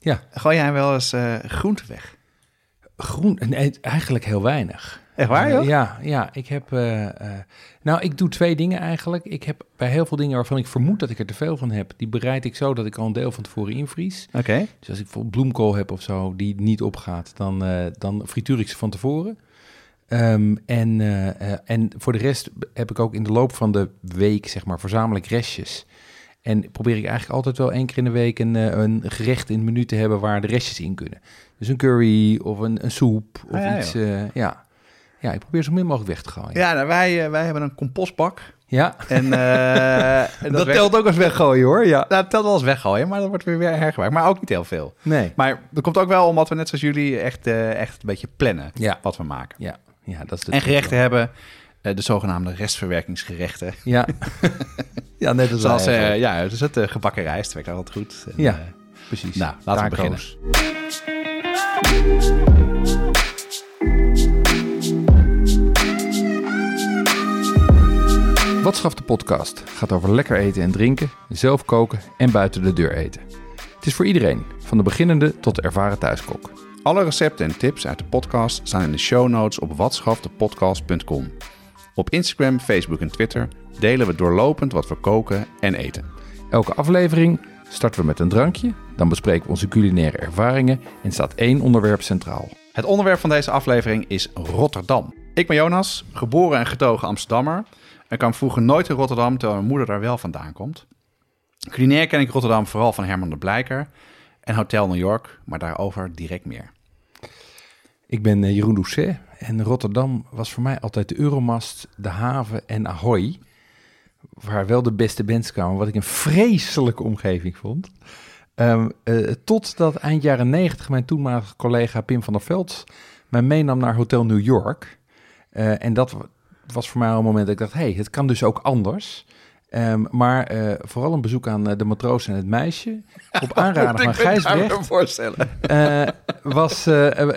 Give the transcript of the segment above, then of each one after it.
Ja, gooi jij wel eens eh groente weg? groen, nee, eigenlijk heel weinig. Echt waar, joh? Eh, ja, ja, ik heb. eh, nou, ik doe twee dingen eigenlijk. Ik heb bij heel veel dingen waarvan ik vermoed dat ik er te veel van heb, die bereid ik zo dat ik al een deel van tevoren invries. Oké. Dus als ik bijvoorbeeld bloemkool heb of zo, die niet opgaat, dan, dan frituur ik ze van tevoren. Ehm, en, en voor de rest heb ik ook in de loop van de week, zeg maar, verzamel ik restjes. En probeer ik eigenlijk altijd wel één keer in de week een, eh, een gerecht in het menu te hebben waar de restjes in kunnen. Dus een curry of een, een soep of Ah, ja, iets. eh, ja. ja, ik probeer zo min mogelijk weg te gooien. Ja, nou, wij, eh, wij hebben een compostbak. Ja. En, en dat, werkt- telt ook als weggooien hoor. Ja. Nou, dat telt wel eens weggooien, maar dat wordt weer weer hergebruikt. Maar ook niet heel veel. Nee. Maar dat komt ook wel omdat we net zoals jullie echt, echt een beetje plannen Ja. wat we maken. Ja, ja dat is de En gerechten hebben, de zogenaamde restverwerkingsgerechten. Ja. ja, net als Zoals, eh, ook. ja, dus het eh, gebakken rijst werkt altijd goed. En, Ja. eh, precies. nou, laten we Taco's. Wat schaft de podcast gaat over lekker eten en drinken, zelf koken en buiten de deur eten. Het is voor iedereen, van de beginnende tot de ervaren thuiskok. Alle recepten en tips uit de podcast staan in de show notes op watschaftepodcast.com. Op Instagram, Facebook en Twitter delen we doorlopend wat we koken en eten. Elke aflevering starten we met een drankje, dan bespreken we onze culinaire ervaringen en staat één onderwerp centraal. Het onderwerp van deze aflevering is Rotterdam. Ik ben Jonas, geboren en getogen Amsterdammer. En kwam vroeger nooit in Rotterdam, terwijl mijn moeder daar wel vandaan komt. Culinair ken ik Rotterdam vooral van Herman de Blijker en Hotel New York, maar daarover direct meer. Ik ben eh, Jeroen Doucet en Rotterdam was voor mij altijd de Euromast, de haven en Ahoy. Waar wel de beste bands kwamen, wat ik een vreselijke omgeving vond. Ehm eh, totdat eind jaren negentig mijn toenmalige collega Pim van der Veld mij meenam naar Hotel New York. Eh, en dat wa- was voor mij al een moment dat ik dacht, hey, het kan dus ook anders. Ehm, maar eh, vooral een bezoek aan eh, de matroos en het meisje. Op aanraden van Gijs Brecht. voorstellen. Eh, was,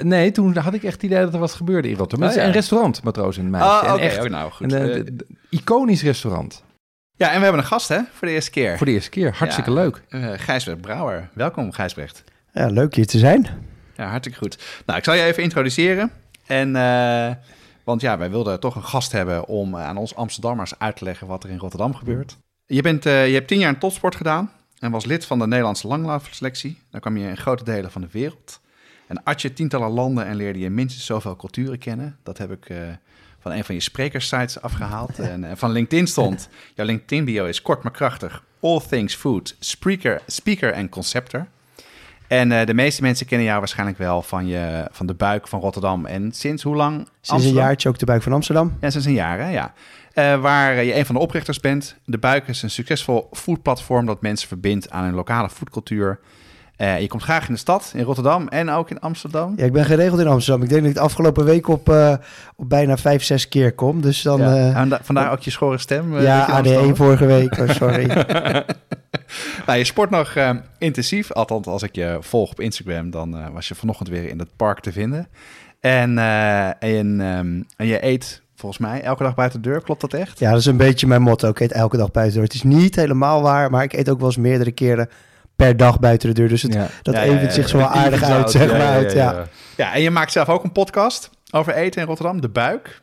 nee, toen had ik echt het idee dat er wat gebeurde in Rotterdam. Het Oh, is ja. een restaurant, Matroos en het Meisje. Ah, En oké. echt Oh, nou, goed. een iconisch restaurant. ja, en we hebben een gast, hè, voor de eerste keer. Voor de eerste keer. Hartstikke Ja. leuk. Uh, Gijsbrecht Brouwer. Welkom, Gijsbrecht. Ja, leuk hier te zijn. Ja, hartstikke goed. Nou, ik zal je even introduceren. En, eh, want ja, wij wilden toch een gast hebben om aan ons Amsterdammers uit te leggen wat er in Rotterdam gebeurt. Je, bent, eh, je hebt tien jaar in topsport gedaan en was lid van de Nederlandse langlaufselectie. Dan kwam je in grote delen van de wereld. En at je tientallen landen en leerde je minstens zoveel culturen kennen. Dat heb ik eh, van een van je sprekerssites afgehaald. en eh, van LinkedIn stond, jouw LinkedIn-bio is kort maar krachtig. All things food, speaker, speaker en concepter. En eh, de meeste mensen kennen jou waarschijnlijk wel van, je, van de buik van Rotterdam. En sinds hoe lang? Sinds een Amsterdam? jaartje ook de buik van Amsterdam. Ja, sinds een jaar, hè? ja. Eh, waar je een van de oprichters bent. De Buik is een succesvol foodplatform dat mensen verbindt aan hun lokale foodcultuur. Eh, je komt graag in de stad, in Rotterdam en ook in Amsterdam. Ja, ik ben geregeld in Amsterdam. Ik denk dat ik de afgelopen week op, eh, op bijna vijf, zes keer kom. Dus dan... Ja. Da- vandaar ook je schorre stem. eh, ja ADE Amsterdammer. vorige week. Oh, sorry. Nou, je sport nog eh, intensief. Althans, als ik je volg op Instagram, dan eh, was je vanochtend weer in het park te vinden. En, eh, en, ehm, en je eet volgens mij elke dag buiten de deur. Klopt dat echt? ja, dat is een beetje mijn motto. Ik eet elke dag buiten de deur. Het is niet helemaal waar, maar ik eet ook wel eens meerdere keren per dag buiten de deur. Dus het, Ja. dat Ja, ja, event ja, zich zo ja. wel aardig uit, zeg ja, maar. ja, uit, ja. ja. Ja, en je maakt zelf ook een podcast over eten in Rotterdam, De Buik.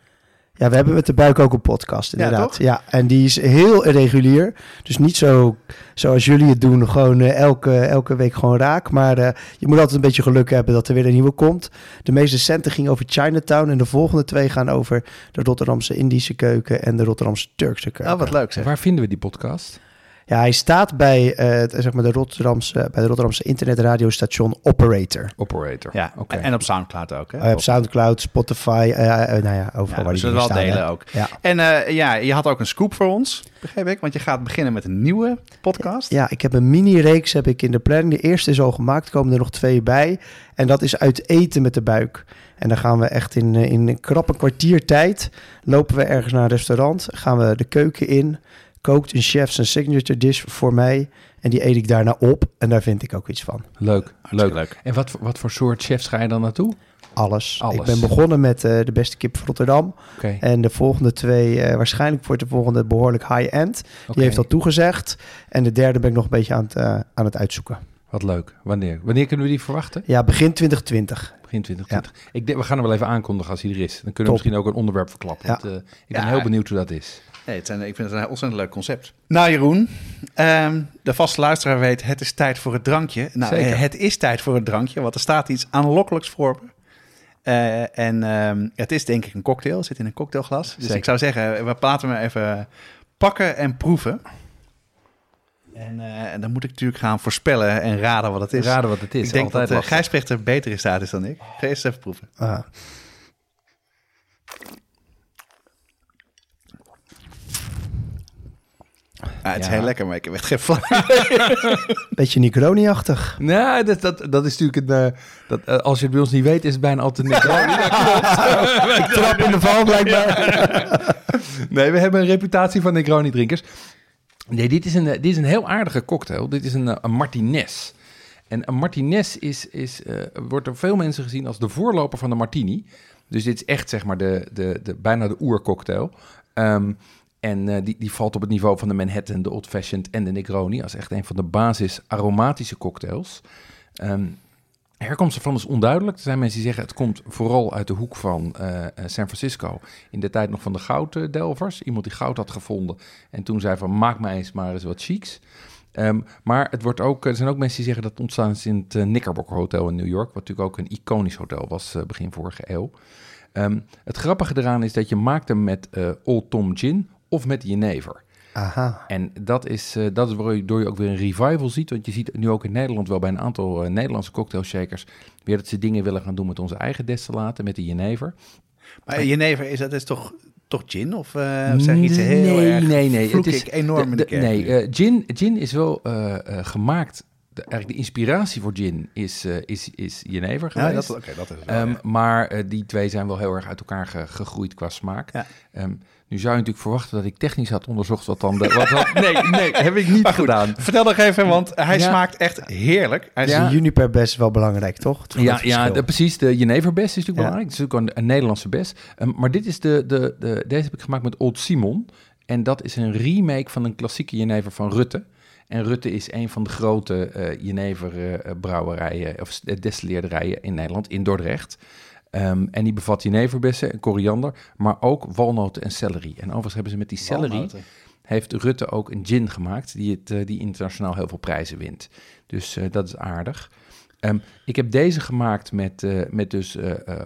Ja, we hebben met de buik ook een podcast, inderdaad. Ja, en die is heel irregulier. Dus niet zo zoals jullie het doen, gewoon eh, elke, elke week gewoon raak. Maar eh, je moet altijd een beetje geluk hebben dat er weer een nieuwe komt. De meest recente ging over Chinatown en de volgende twee gaan over de Rotterdamse Indische keuken en de Rotterdamse Turkse keuken. Oh, wat leuk zeg. Waar vinden we die podcast? Ja, hij staat bij, eh, zeg maar de Rotterdamse, bij de Rotterdamse internetradiostation Operator. Operator. Ja, Oké. en op Soundcloud ook. Hè? Hij heeft Soundcloud, Spotify, eh, eh, nou ja, overal Ja, waar we die wel staan, hè. delen ook. Ja. En eh, ja, je had ook een scoop voor ons, begreep ik. Want je gaat beginnen met een nieuwe podcast. Ja, ik heb een mini-reeks heb ik in de planning. De eerste is al gemaakt, komen er nog twee bij. En dat is uit eten met de buik. En dan gaan we echt in, eh, in een krappe kwartier tijd... lopen we ergens naar een restaurant, gaan we de keuken in... kookt een chef zijn signature dish voor mij... en die eet ik daarna op en daar vind ik ook iets van. Leuk, Hartstikke leuk. leuk. En wat, voor- wat voor soort chefs ga je dan naartoe? Alles. Alles. Ik ben begonnen met eh, de beste kip van Rotterdam. Oké. En de volgende twee, eh, waarschijnlijk wordt de volgende behoorlijk high-end. Die heeft al toegezegd. En de derde ben ik nog een beetje aan het, eh, aan het uitzoeken. Wat leuk. Wanneer? Wanneer kunnen we die verwachten? Ja, begin 2020. Begin 2020. Ik denk, we gaan hem wel even aankondigen als hij er is. Dan kunnen we misschien ook een onderwerp verklappen. Ja. Want, ik ben Ja. heel benieuwd hoe dat is. Nee, het zijn, ik vind het een ontzettend leuk concept. Nou, Jeroen, ehm, de vaste luisteraar weet, het is tijd voor het drankje. Nou, Zeker. eh, het is tijd voor het drankje, want er staat iets aanlokkelijks voor me. Eh, en ehm, het is denk ik een cocktail, het zit in een cocktailglas. Dus Zeker. ik zou zeggen, we laten hem even pakken en proeven. En, eh, en dan moet ik natuurlijk gaan voorspellen en raden wat het is. Raden wat het is. ik denk Altijd dat uh, lastig. Gijsbrecht er beter in staat is dan ik. Ga eerst even proeven. Ah, Ah, het is Ja. heel lekker, maar ik heb echt geen flauw. beetje Negroni-achtig. Nou, dat, dat, dat is natuurlijk een... eh, dat, eh, als je het bij ons niet weet, is het bijna altijd een Negroni. Trap in de val blijkbaar. Nee, we hebben een reputatie van Negroni-drinkers. Nee, dit is, een, eh, dit is een heel aardige cocktail. Dit is een, een Martinez. En een Martinez is, is, eh, wordt door veel mensen gezien als de voorloper van de Martini. Dus dit is echt, zeg maar, de, de, de, bijna de oercocktail. Ehm en eh, die, die valt op het niveau van de Manhattan, de Old Fashioned en de Negroni. Als echt een van de basis aromatische cocktails. Ehm herkomst ervan is onduidelijk. Er zijn mensen die zeggen het komt vooral uit de hoek van eh, eh, San Francisco. In de tijd nog van de gouddelvers. Iemand die goud had gevonden. En toen zei van maak mij eens maar eens wat chics. Ehm, maar het wordt ook, er zijn ook mensen die zeggen dat het ontstaan is in het eh, Knickerbocker Hotel in New York. Wat natuurlijk ook een iconisch hotel was begin vorige eeuw. Ehm, het grappige eraan is dat je maakt hem met Old Tom Gin of met Jenever. Aha. En dat is, eh, dat is waardoor je ook weer een revival ziet. Want je ziet nu ook in Nederland wel bij een aantal eh, Nederlandse cocktailshakers... weer dat ze dingen willen gaan doen met onze eigen destillaten, met de jenever. Maar jenever, is dat is toch, toch gin? Of eh, zeg iets heel nee, erg nee, nee. Het is ik enorm in de kerk? Nee, gin, gin is wel gemaakt... De, eigenlijk de inspiratie voor gin is, is, is jenever ja, geweest. dat, oké, dat is wel, Ehm, ja. Maar die twee zijn wel heel erg uit elkaar ge- gegroeid qua smaak. Ja. Ehm, nu zou je natuurlijk verwachten dat ik technisch had onderzocht wat dan de... Wat nee, nee, heb ik niet gedaan. Vertel nog even, want hij Ja. smaakt echt heerlijk. Hij is Ja. De juniper best wel belangrijk, toch? Het Ja, ja de- precies. De jeneverbest is natuurlijk Ja. belangrijk. Het is natuurlijk een, een Nederlandse best. Ehm, maar dit is de, de, de, deze heb ik gemaakt met Old Simon. En dat is een remake van een klassieke jenever van Rutte. En Rutte is een van de grote eh jeneverbrouwerijen of s- destilleerderijen in Nederland, in Dordrecht. Ehm, en die bevat jeneverbessen en koriander, maar ook walnoten en celery. En overigens hebben ze met die celery Walnoten. heeft Rutte ook een gin gemaakt die, het, eh, die internationaal heel veel prijzen wint. Dus eh, dat is aardig. Ehm, ik heb deze gemaakt met, eh, met dus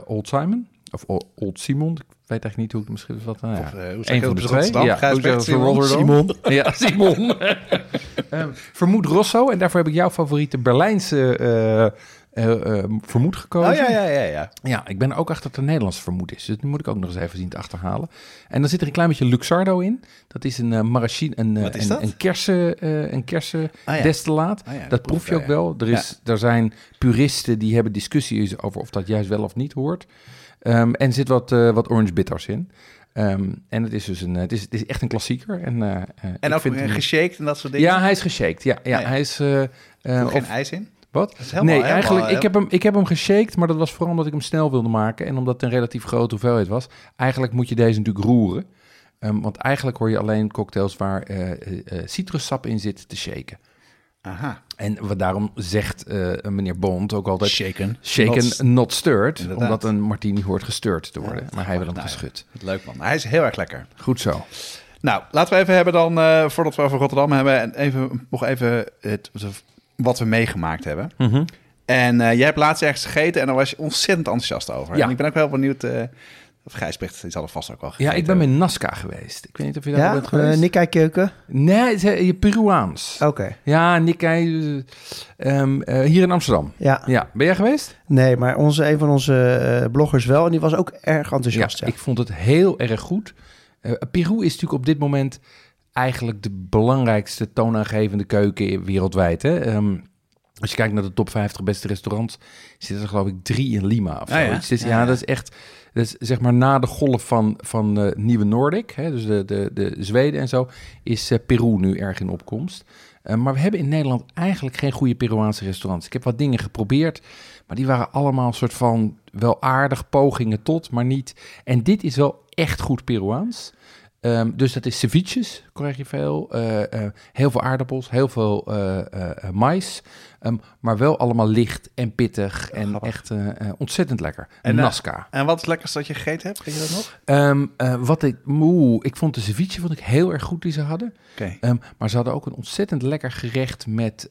Old Simon, of Old Simon. Ik weet eigenlijk niet hoe ik het misschien wat. Nou, ja. Of, eh, hoe je van de twee. Ja, op Simon? Rotterdam? Ja, Simon. Ehm, vermoed Rosso. En daarvoor heb ik jouw favoriete Berlijnse vermoed gekozen. Oh ja, ja, ja, ja. Ja, ik ben ook achter dat het een Nederlands vermoed is. Dus dat moet ik ook nog eens even zien te achterhalen. En dan zit er een klein beetje Luxardo in. Dat is een uh, een, eh, is een, dat? een kersen, eh, een kersen Ah, ja. destillaat. Ah, ja, dat proef je ook wel. Er, is, er zijn puristen die hebben discussies over of dat juist wel of niet hoort. Ehm, en er zit wat, eh, wat orange bitters in. Ehm, en het is dus een, het is, het is echt een klassieker. En, eh, eh, En ook vind eh, hem- en dat soort dingen? Ja, hij is geshaked. Ja, ja, Ah, ja. hij is... eh, eh, Voeg geen of- ijs in? Wat? Nee, helemaal, eigenlijk, ik heb, hem, ik heb hem geshaked, maar dat was vooral omdat ik hem snel wilde maken. En omdat het een relatief grote hoeveelheid was. Eigenlijk moet je deze natuurlijk roeren. Ehm, want eigenlijk hoor je alleen cocktails waar eh, eh, eh, citrussap in zit te shaken. Aha. En wat daarom zegt eh, meneer Bond ook altijd... Shaken. Shaken, Not- not, stirred. Inderdaad. Omdat een martini hoort gestirred te worden. maar hij wil hem nou geschud. Leuk man. Hij is heel erg lekker. Goed zo. Nou, laten we even hebben dan, eh, voordat we over Rotterdam hebben, en even, nog even het, wat we meegemaakt hebben. En eh, jij hebt laatst ergens gegeten en daar was je ontzettend enthousiast over. Ja. En ik ben ook wel benieuwd, eh, Of Gijsbrecht, die zal er vast ook wel Ja, ik ben met Nazca geweest. Ik weet niet of je daar Ja, bent geweest. uh, Nikkei keuken? Nee, je Peruaans. Oké, Ja, Nikkei. eh, ehm, eh, hier in Amsterdam. ja. Ja, ben jij geweest? Nee, maar onze, een van onze eh, bloggers wel. En die was ook erg enthousiast. Ja, ik vond het heel erg goed. Eh, Peru is natuurlijk op dit moment eigenlijk de belangrijkste toonaangevende keuken wereldwijd. Hè? Ehm, als je kijkt naar de top 50 beste restaurants, zitten er geloof ik drie in Lima of Ah, ja? Dus dat is echt, dat is zeg maar na de golf van, van eh, Nieuwe Noordic, hè, dus de, de, de Zweden en zo, is eh, Peru nu erg in opkomst. Eh, maar we hebben in Nederland eigenlijk geen goede Peruaanse restaurants. Ik heb wat dingen geprobeerd, maar die waren allemaal een soort van wel aardig pogingen tot, maar niet. En dit is wel echt goed Peruaans. Ehm, dus dat is ceviches, krijg je veel. eh, eh, heel veel aardappels, heel veel eh, mais. Ehm, maar wel allemaal licht en pittig en grappig. echt eh, eh, ontzettend lekker. En, En eh, Nazca. En wat is het lekkerste dat je gegeten hebt? Weet je dat nog? Ehm, eh, wat ik, moe, ik vond de ceviche vond ik heel erg goed die ze hadden. Oké. Ehm, maar ze hadden ook een ontzettend lekker gerecht met,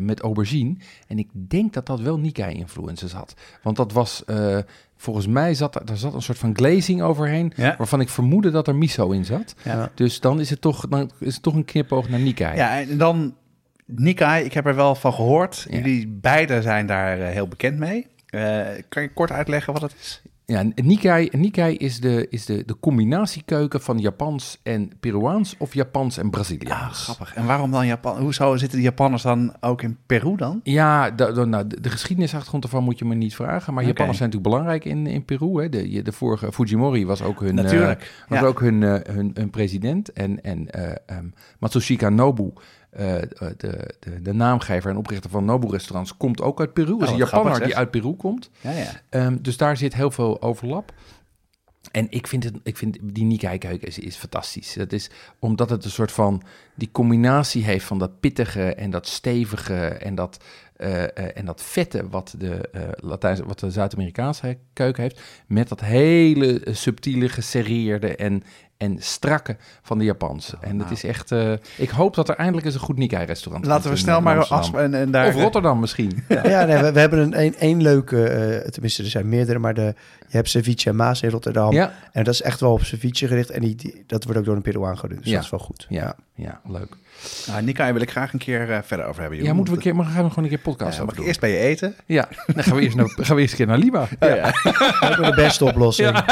met aubergine. En ik denk dat dat wel Nikkei-influences had. Want dat was, volgens mij zat er, daar zat een soort van glazing overheen. Ja. Waarvan ik vermoedde dat er miso in zat. Ja. Dus dan is het toch, dan is het toch een knipoog naar Nikkei. Ja, en dan Nikkei, ik heb er wel van gehoord. Ja. Jullie beiden zijn daar eh, heel bekend mee. Eh, kan je kort uitleggen wat het is? Ja, Nikkei, Nikkei is, de, is de, de combinatiekeuken van Japans en Peruaans of Japans en Braziliaans. grappig. En waarom dan Japan? Hoezo zitten de Japanners dan ook in Peru dan? Ja, de, de, nou, de, de geschiedenisachtergrond ervan moet je me niet vragen. Maar Oké. Japanners zijn natuurlijk belangrijk in, in Peru. Hè. De, de vorige Fujimori was ook hun, eh, Natuurlijk. was Ja. ook hun, eh, hun, hun president. En, en eh, ehm, Matsushika Nobu, eh, de, de, de naamgever en oprichter van Nobu-restaurants, komt ook uit Peru. Oh, is een Japanner die uit Peru komt. Ja, ja. Ehm, dus daar zit heel veel overlap. En ik vind, het, ik vind die Nikkei-keuken is, is fantastisch. Dat is omdat het een soort van die combinatie heeft van dat pittige en dat stevige en dat, eh, eh, en dat vette wat de, eh Latijns, wat de Zuid-Amerikaanse keuken heeft, met dat hele eh, subtiele, geserreerde en, en strakke van de Japanse. en dat nou. is echt. eh, ik hoop dat er eindelijk eens een goed Nikkei-restaurant Laten we snel maar. En, en daar, Of Rotterdam misschien. Ja, nee, we, we hebben een, een, één leuke, eh, tenminste er zijn meerdere, maar de, je hebt ceviche en Maas in Rotterdam. Ja, En dat is echt wel op ceviche gericht. En die, die- dat wordt ook door een Peruaan gedaan. Dus Ja. dat is wel goed. ja, ja, leuk. Nou, Nikkei wil ik graag een keer eh, verder over hebben. Ja, moeten we een keer, maar gaan we gewoon een keer podcast Ja, over mag ik eerst bij je eten? Ja, dan gaan we eerst, naar, gaan we eerst een keer naar Lima. Ja. Dat is de beste oplossing.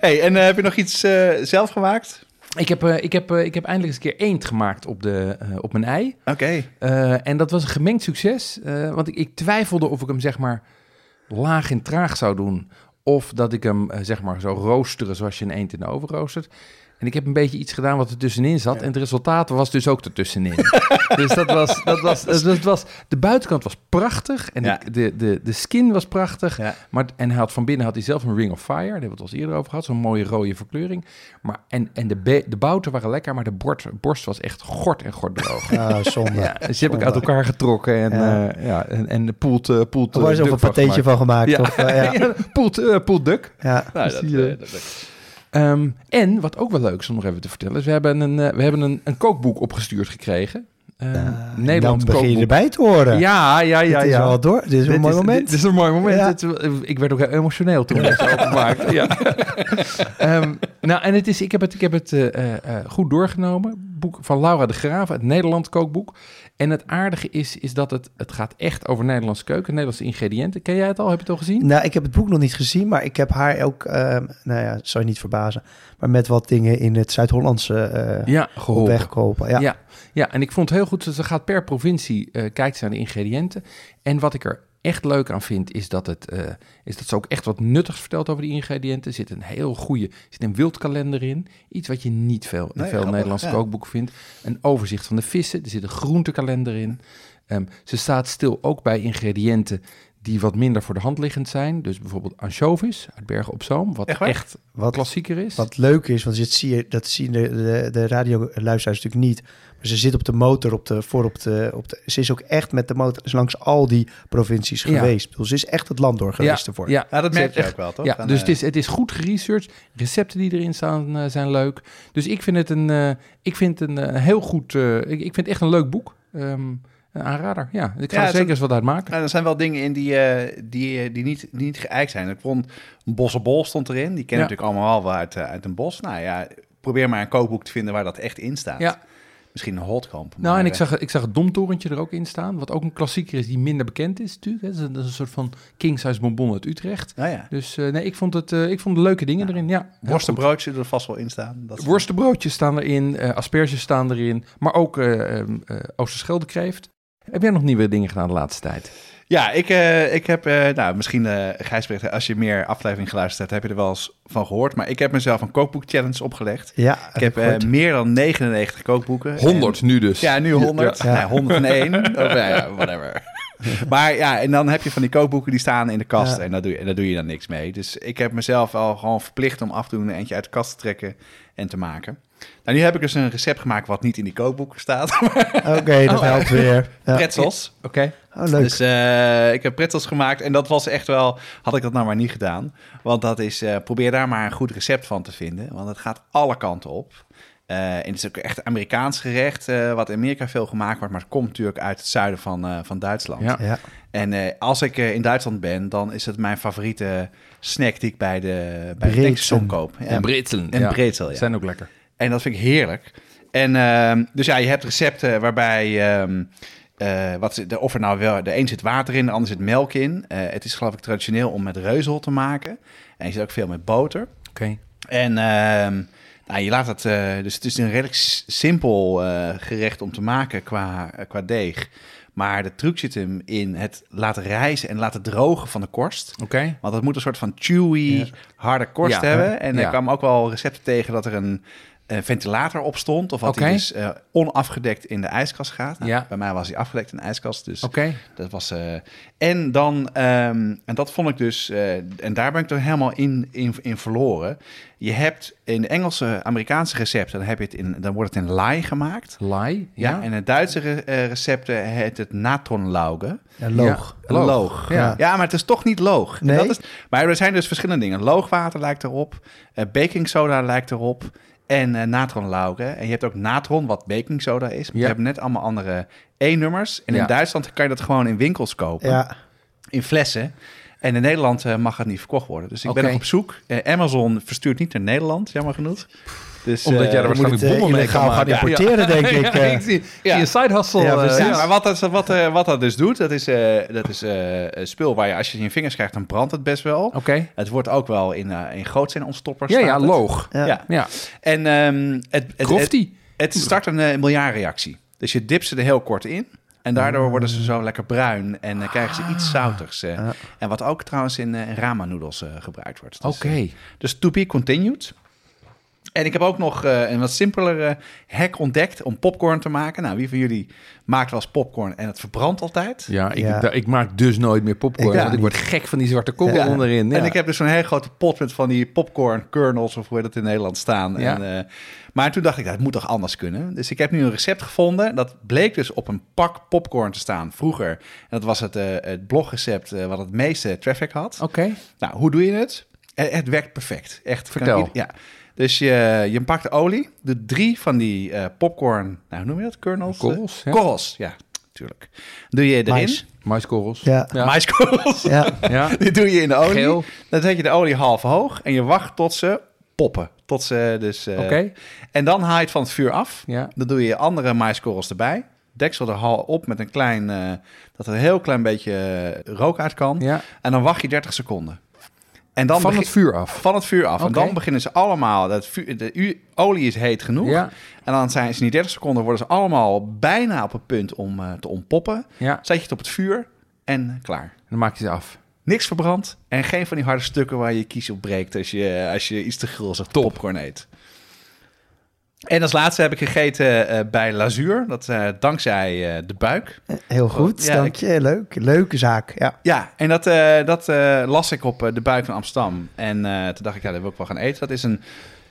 hey, en eh, heb je nog iets eh, zelf gemaakt? Ik, heb, eh, ik, heb, eh, ik heb eindelijk eens een keer eend gemaakt op, de, eh, op mijn ei. Oké. Eh, en dat was een gemengd succes. eh, want ik, ik twijfelde of ik hem zeg maar laag en traag zou doen. Of dat ik hem eh, zeg maar zo roosteren zoals je een eend in de oven roostert. En ik heb een beetje iets gedaan wat er tussenin zat. En het resultaat was dus ook ertussenin. dus dat was, dat was, dat was, de buitenkant was prachtig. En Ja. de, de, de, de skin was prachtig. Ja. Maar, en hij had van binnen had hij zelf een Ring of Fire. Daar hebben we het al eens eerder over gehad. Zo'n mooie rode verkleuring. Maar, en en de, be- de bouten waren lekker, maar de bord, borst was echt gort en gort droog. Ah, zonde. Ja, dus die heb ik uit elkaar getrokken en, Ja. ja. ja, en, en de poelt, uh, poelt Er was duck ook een patéetje van gemaakt. Ja, Of, eh, ja. ja. poelt, eh, poelt duck. ja. Nou, Dus dat, die, eh, eh, dat- Ehm, en wat ook wel leuk is om nog even te vertellen, is we hebben een, eh, we hebben een, een kookboek opgestuurd gekregen. Ehm Dan begin je erbij te horen. Ja, ja, ja, Dit is ja. wel door. Dit is een mooi is- moment. Dit is een mooi moment. Ja. Dit is- ik werd ook heel emotioneel toen we het zo openmaakten. Ja. Ehm, nou, en het is, ik heb het, ik heb het eh, eh, goed doorgenomen. Boek van Laura de Graaf, het Nederland kookboek. En het aardige is, is dat het, het gaat echt over Nederlandse keuken, Nederlandse ingrediënten. Ken jij het al? Heb je het al gezien? Nou, ik heb het boek nog niet gezien, maar ik heb haar ook, ehm, nou ja, zou je niet verbazen, maar met wat dingen in het Zuid-Hollandse eh Ja, op weg. Ja. Ja. Ja, en ik vond het heel goed. Ze gaat per provincie eh kijkt ze naar de ingrediënten. En wat ik er echt leuk aan vind, is dat, het, eh, is dat ze ook echt wat nuttigs vertelt over die ingrediënten. Er zit een heel goede, zit een wildkalender in. Iets wat je niet veel, in Nee, veel grappig, Nederlandse ja. kookboeken vindt. Een overzicht van de vissen. Er zit een groentekalender in. Ehm, ze staat stil ook bij ingrediënten die wat minder voor de hand liggend zijn. Dus bijvoorbeeld anchovies uit Bergen op Zoom, wat Echt Wat, klassieker is. wat leuk is, want dit zie je, dat zien de, de, de radioluisteraars natuurlijk niet. Maar ze zit op de motor, op de, voor op de, op de... Ze is ook echt met de motor is langs al die provincies Ja. geweest. Bedoel, ze is echt het land door geweest ervoor. Ja, Ja, dat merk je ook wel, toch? Ja, dus eh, het, is, het is goed geresearched. Recepten die erin staan eh, zijn leuk. Dus ik vind het een, eh, ik vind een heel goed, eh, ik, ik vind het echt een leuk boek. Ehm, een aanrader. Ja, ik ga Ja, er zeker eens wat uit maken. Nou, er zijn wel dingen in die, eh, die, eh, die, niet, die niet geëikt zijn. Ik vond een bossenbol stond erin. Die kennen Ja. natuurlijk allemaal wel uit, eh, uit een bos. Nou ja, probeer maar een kookboek te vinden waar dat echt in staat. Ja. Misschien een Holtkamp. Nou, en ik zag, ik zag het Domtorentje er ook in staan. Wat ook een klassieker is die minder bekend is natuurlijk. Dat is een, dat is een soort van king size bonbon uit Utrecht. nou ja, Dus nee, ik vond, het, ik vond de leuke dingen erin. Ja, heel worstenbroodje er vast wel in staan. Dat Worstenbroodjes staan erin, asperges staan erin. Maar ook eh eh, eh, Oosterscheldekreeft. Heb jij nog nieuwe dingen gedaan de laatste tijd? Ja, ik, eh, ik heb, eh, nou misschien uh, Gijsbrecht, als je meer aflevering geluisterd hebt, heb je er wel eens van gehoord. Maar ik heb mezelf een kookboek challenge opgelegd. Ja, Ik heb eh, meer dan 99 kookboeken. En- nu dus. Ja, nu 100. Ja. Ja. 101. of ja, ja, whatever. maar ja, en dan heb je van die kookboeken die staan in de kast. Ja. En, daar doe je, en daar doe je dan niks mee. Dus ik heb mezelf al gewoon verplicht om af en toe een eentje uit de kast te trekken en te maken. Nou, nu heb ik dus een recept gemaakt wat niet in die kookboeken staat. Oké, dat Oh, helpt weer. Ja. Pretzels. Oké. Oh, leuk. Dus eh, ik heb pretzels gemaakt en dat was echt wel... Had ik dat nou maar niet gedaan. Want dat is... eh, probeer daar maar een goed recept van te vinden. Want het gaat alle kanten op. Eh, en het is ook echt Amerikaans gerecht... eh, wat in Amerika veel gemaakt wordt. Maar het komt natuurlijk uit het zuiden van, eh, van Duitsland. Ja. ja. En eh, als ik in Duitsland ben... dan is het mijn favoriete snack die ik bij de, bij de koop. Ja, En britselen. en ja. ja. Zijn ook lekker. En dat vind ik heerlijk. En ehm, dus ja, je hebt recepten waarbij. ehm, eh, wat, de, of er nou wel. De een zit water in, de ander zit melk in. Eh, het is geloof ik traditioneel om met reuzel te maken. En je zit ook veel met boter. Oké. En ehm, nou, je laat het. eh, dus het is een redelijk simpel gerecht om te maken qua, qua deeg. Maar de truc zit hem in het laten rijzen en laten drogen van de korst. Oké. Want het moet een soort van chewy, Ja. harde korst Ja, hebben. En ja. er kwamen ook wel recepten tegen dat er een, ventilator op stond. Of dat Oké. hij dus eh, onafgedekt in de ijskast gaat. Nou, Ja. Bij mij was hij afgedekt in de ijskast. Dus Oké. dat was... eh, en dan... ehm, en dat vond ik dus... eh, en daar ben ik er helemaal in, in, in verloren. Je hebt in de Engelse, Amerikaanse recepten... Dan, heb je het in, dan wordt het in lye gemaakt. Lai. Ja, Ja. en in Duitse re- eh, recepten heet het natronlauge. Ja, loog. Ja, loog. Loog. Ja. Ja. maar het is toch niet loog. En Nee? Dat is, maar er zijn dus verschillende dingen. Loogwater lijkt erop, eh baking soda lijkt erop en natronlauge. En je hebt ook natron, wat baking soda is. Maar Ja. je hebt net allemaal andere E-nummers. En Ja. in Duitsland kan je dat gewoon in winkels kopen, Ja, in flessen. En in Nederland eh, mag het niet verkocht worden. Dus ik ben nog op zoek. Eh, Amazon verstuurt niet naar Nederland, jammer genoeg. Dus, Omdat eh, jij er moet waarschijnlijk eh, bommen mee kan gaan importeren, denk ik. Ja, eh. ik zie, Ja. zie een side hustle. Ja, eh. Ja, maar wat dat, wat, eh, wat dat dus doet, dat is, eh, dat is eh, een spul waar je als je in je vingers krijgt, dan brandt het best wel. Oké. Het wordt ook wel in, eh in grootsteen-ontstoppers. Ja, staat ja, het. loog. Ja. Ja. Ja. En ehm, het, het, het, start een uh, miljarreactie. Dus je dipt ze er heel kort in. En daardoor worden ze zo lekker bruin en dan krijgen ze iets zoutigs. eh. Ja. En wat ook trouwens in, eh, in ramen-noedels eh, gebruikt wordt. Dus, Oké. eh, dus to be continued. En ik heb ook nog eh, een wat simpelere hack ontdekt om popcorn te maken. Nou, wie van jullie maakt wel eens popcorn en het verbrandt altijd? Ja, ik, Ja. ik maak dus nooit meer popcorn. Ja. want ik word gek van die zwarte Ja. onderin. Ja. En ik heb dus zo'n hele grote pot met van die popcorn kernels, of hoe heet dat in Nederland staan. Ja. En, eh, maar toen dacht ik, dat moet toch anders kunnen? Dus ik heb nu een recept gevonden. Dat bleek dus op een pak popcorn te staan vroeger. En dat was het, eh, het blogrecept eh, wat het meeste traffic had. Oké. Nou, hoe doe je het? Eh, Het werkt perfect. Echt. Vertel. ieder- Ja. Dus je, je pakt de olie, doet drie van die eh, popcorn, nou hoe noem je dat? Kernels? Korrels, Eh, ja. Korrels, ja, natuurlijk. Doe je erin. Mais. Maiskorrels. Ja. Ja. Maiskorrels. Ja, Ja. Die doe je in de olie. Geel. Dan zet je de olie half hoog en je wacht tot ze poppen. Tot ze dus... eh, Oké. En dan haal je het van het vuur af. Ja. Dan doe je andere maiskorrels erbij. Deksel er hal op met een klein... eh, dat er een heel klein beetje rook uit kan. ja. En dan wacht je 30 seconden. En dan Van het vuur af. van het vuur af. En dan beginnen ze allemaal... Dat vuur, de olie is heet genoeg. Ja. En dan zijn ze in die 30 seconden... worden ze allemaal bijna op het punt om eh, te ontpoppen. Ja. Zet je het op het vuur en klaar. Dan maak je ze af. Niks verbrand en geen van die harde stukken waar je kies op breekt als je, als je iets te gulzig popcorn eet. En als laatste heb ik gegeten eh, bij Lazuur, dat eh, dankzij eh, de buik. heel goed. Ja, dank je. Leuk. Leuke zaak. Ja. Ja, en dat, eh, dat eh, las ik op eh, de buik van Amsterdam. En eh, toen dacht ik, ja, dat wil ik wel gaan eten. Dat is een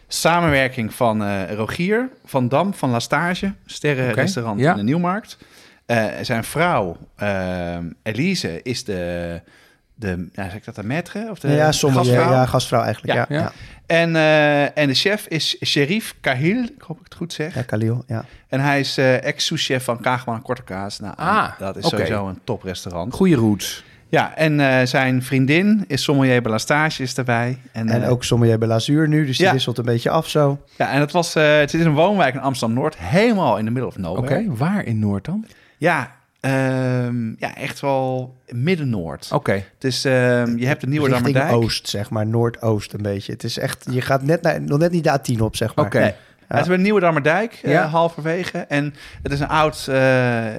samenwerking van eh, Rogier van Dam van La Stage, sterrenrestaurant ja. in de Nieuwmarkt. Eh, zijn vrouw, Elise, is de, de, ja, zeg ik dat de maître? Of de ja, sommige, ja, gastvrouw? ja, gastvrouw eigenlijk. Ja. Ja. En, eh, en de chef is Sherif Kahil, ik hoop ik het goed zeg. ja Khalil, ja. En hij is eh, ex-souschef van Kaagman Korte Kaas. Nou, Ah, dat is oké. sowieso een toprestaurant. Goeie roots. Ja, en eh, zijn vriendin is sommelier Belastage is erbij. En, En ook sommige hebben lazuur nu, dus die Ja. wisselt een beetje af zo. Ja, en het, was, eh, het is een woonwijk in Amsterdam-Noord, helemaal in de middle of Oké, nowhere. waar in Noord dan? Ja, ehm, ja, echt wel midden-Noord. Oké, Dus ehm, je hebt de Nieuwe Richting Dammerdijk. oost, zeg maar, noordoost een beetje. Het is echt, je gaat net naar, nog net niet de A10 op, zeg maar. oké. Nee. Het is bij Nieuwe Dammerdijk, eh, Ja. halverwege. En het is een oud, eh,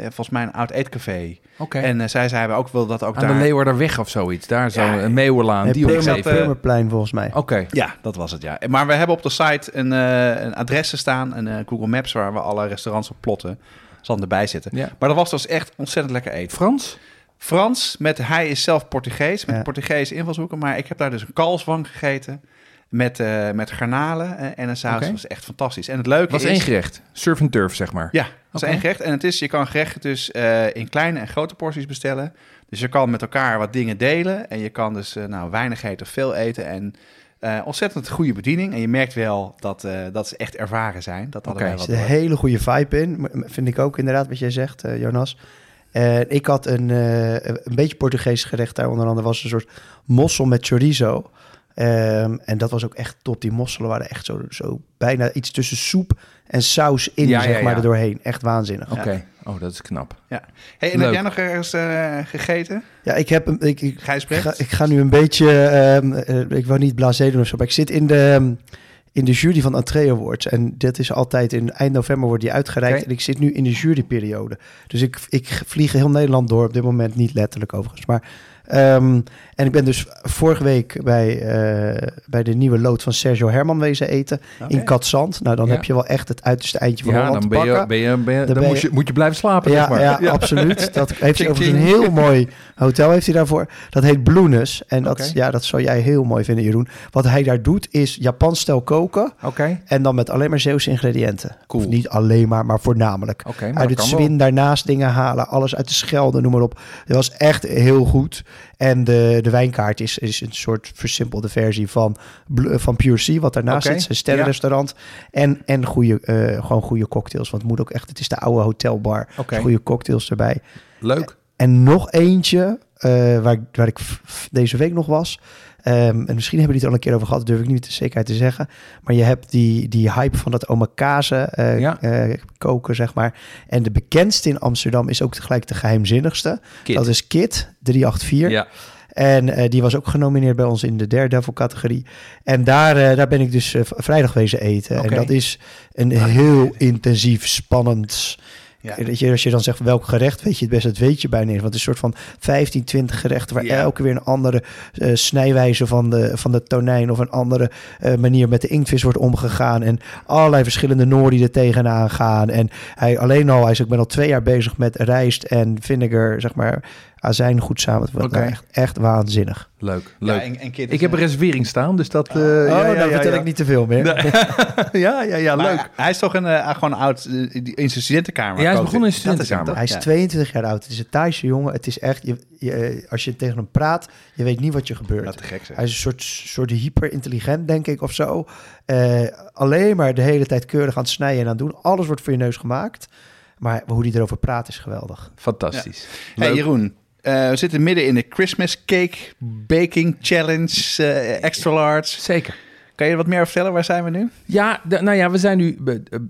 volgens mij een oud eetcafé. Oké. En eh, zij zei, we ook wil dat ook Aan daar... de Leeuwarderweg of zoiets. Daar zo Ja. een Meeuwenlaan. Nee, Die Purmerplein volgens mij. Oké. Ja, dat was het, ja. Maar we hebben op de site een, eh, een adres staan, een eh, Google Maps, waar we alle restaurants op plotten. Zal erbij zitten. Ja. Maar dat was dus echt ontzettend lekker eten. Frans? Frans, met, hij is zelf Portugees, met Ja. Portugese invalshoeken. Maar ik heb daar dus een kalfswang gegeten met, eh, met garnalen en een saus. Dat was echt fantastisch. En het leuke was is... één gerecht. Surf and turf, zeg maar. Ja, dat Oké. één gerecht. En het is, je kan gerechten dus eh, in kleine en grote porties bestellen. Dus je kan met elkaar wat dingen delen. En je kan dus eh, nou, weinig eten of veel eten. En eh, ontzettend goede bediening. En je merkt wel dat, eh, dat ze echt ervaren zijn. Dat hadden Oké. wij Er zit een hele goede vibe in, vind ik ook inderdaad wat jij zegt, eh, Jonas. Ik had een, een beetje Portugees gerecht daar, onder andere was een soort mossel met chorizo. Ehm, en dat was ook echt top. Die mosselen waren echt zo, zo bijna iets tussen soep en saus in, Ja, zeg ja, maar, ja. er doorheen. Echt waanzinnig. Oké. Oh, dat is knap. Hey, en heb jij nog ergens eh, gegeten? Ja, ik heb ik, ik, Gijsbrecht? ga, ik ga nu een beetje, ehm, eh, ik wou niet blasé doen of zo, maar ik zit in de, ehm, in de jury van Entree Awards. En dit is altijd in eind november wordt die uitgereikt. En ik zit nu in de juryperiode. Dus ik, ik vlieg heel Nederland door, op dit moment niet letterlijk overigens. Maar, ehm, en ik ben dus vorige week bij, eh, bij de nieuwe lood van Sergio Herman wezen eten in Katzand. Nou, dan Ja. heb je wel echt het uiterste eindje van Ja, Holland dan te ben je, pakken. ben je, ben je- Dan moet je- moet je blijven slapen, Ja, zeg maar. ja, absoluut. Dat heeft hij overigens een heel mooi hotel heeft hij daarvoor. Dat heet Bloenus. En dat, ja, dat zou jij heel mooi vinden, Jeroen. Wat hij daar doet is Japans stijl koken. En dan met alleen maar Zeeuwse ingrediënten. Cool. Of niet alleen maar, maar voornamelijk. maar Uit het wel. Zwin daarnaast dingen halen. Alles uit de Schelde, noem maar op. Dat was echt heel goed. En de, de wijnkaart is, is een soort versimpelde versie van, Bl- van Pure Sea. Wat daarnaast zit. Een sterrenrestaurant. En, en goede, eh, gewoon goede cocktails. Want het moet ook echt... Het is de oude hotelbar. Goede cocktails erbij. leuk. En nog eentje, eh, waar, ik- waar ik deze week nog was. Ehm, en misschien hebben jullie het al een keer over gehad, durf ik niet met de zekerheid te zeggen. Maar je hebt die, die hype van dat omakase eh Ja. eh, koken, zeg maar. En de bekendste in Amsterdam is ook tegelijk de geheimzinnigste. Kit. Dat is Kit 384. Ja, En eh, die was ook genomineerd bij ons in de Daredevil categorie. En daar, daar ben ik dus v- vrijdag wezen eten. En dat is een heel intensief, spannend... Ja. Je, als je dan zegt welk gerecht, weet je het best, dat weet je bijna niet. Want het is een soort van 15, 20 gerechten waar Ja. elke weer een andere eh, snijwijze van de, van de tonijn of een andere eh, manier met de inktvis wordt omgegaan. En allerlei verschillende noorden die er tegenaan gaan. En hij alleen al, hij is ook ben al twee jaar bezig met rijst en vinegar, zeg maar, azijn goed samen. te brengen. Oké. Nou, echt, echt waanzinnig. leuk. leuk. Ja, en, en ik heb een reservering staan, dus dat... eh, oh, ja, ja, nou ja, vertel ja. ik niet te veel meer. ja, ja, ja, Maar leuk. Hij is toch een, eh, gewoon oud eh, die- in zijn studentenkamer. Ja, hij is begonnen in zijn studentenkamer. Hij is toch? 22 jaar oud. Het is een Thaise jongen. Het is echt, je, je, eh, als je tegen hem praat, je weet niet wat je gebeurt. dat te gek zeg. Hij is een soort, soort hyper-intelligent, denk ik, of zo. Eh, alleen maar de hele tijd keurig aan het snijden en aan het doen. Alles wordt voor je neus gemaakt. Maar hoe hij erover praat is geweldig. Fantastisch. Hey. Jeroen, eh, we zitten midden in de Christmas Cake Baking Challenge eh, Extra Large. Zeker. Kan je wat meer vertellen? Waar zijn we nu? Ja, de, nou ja, we zijn nu.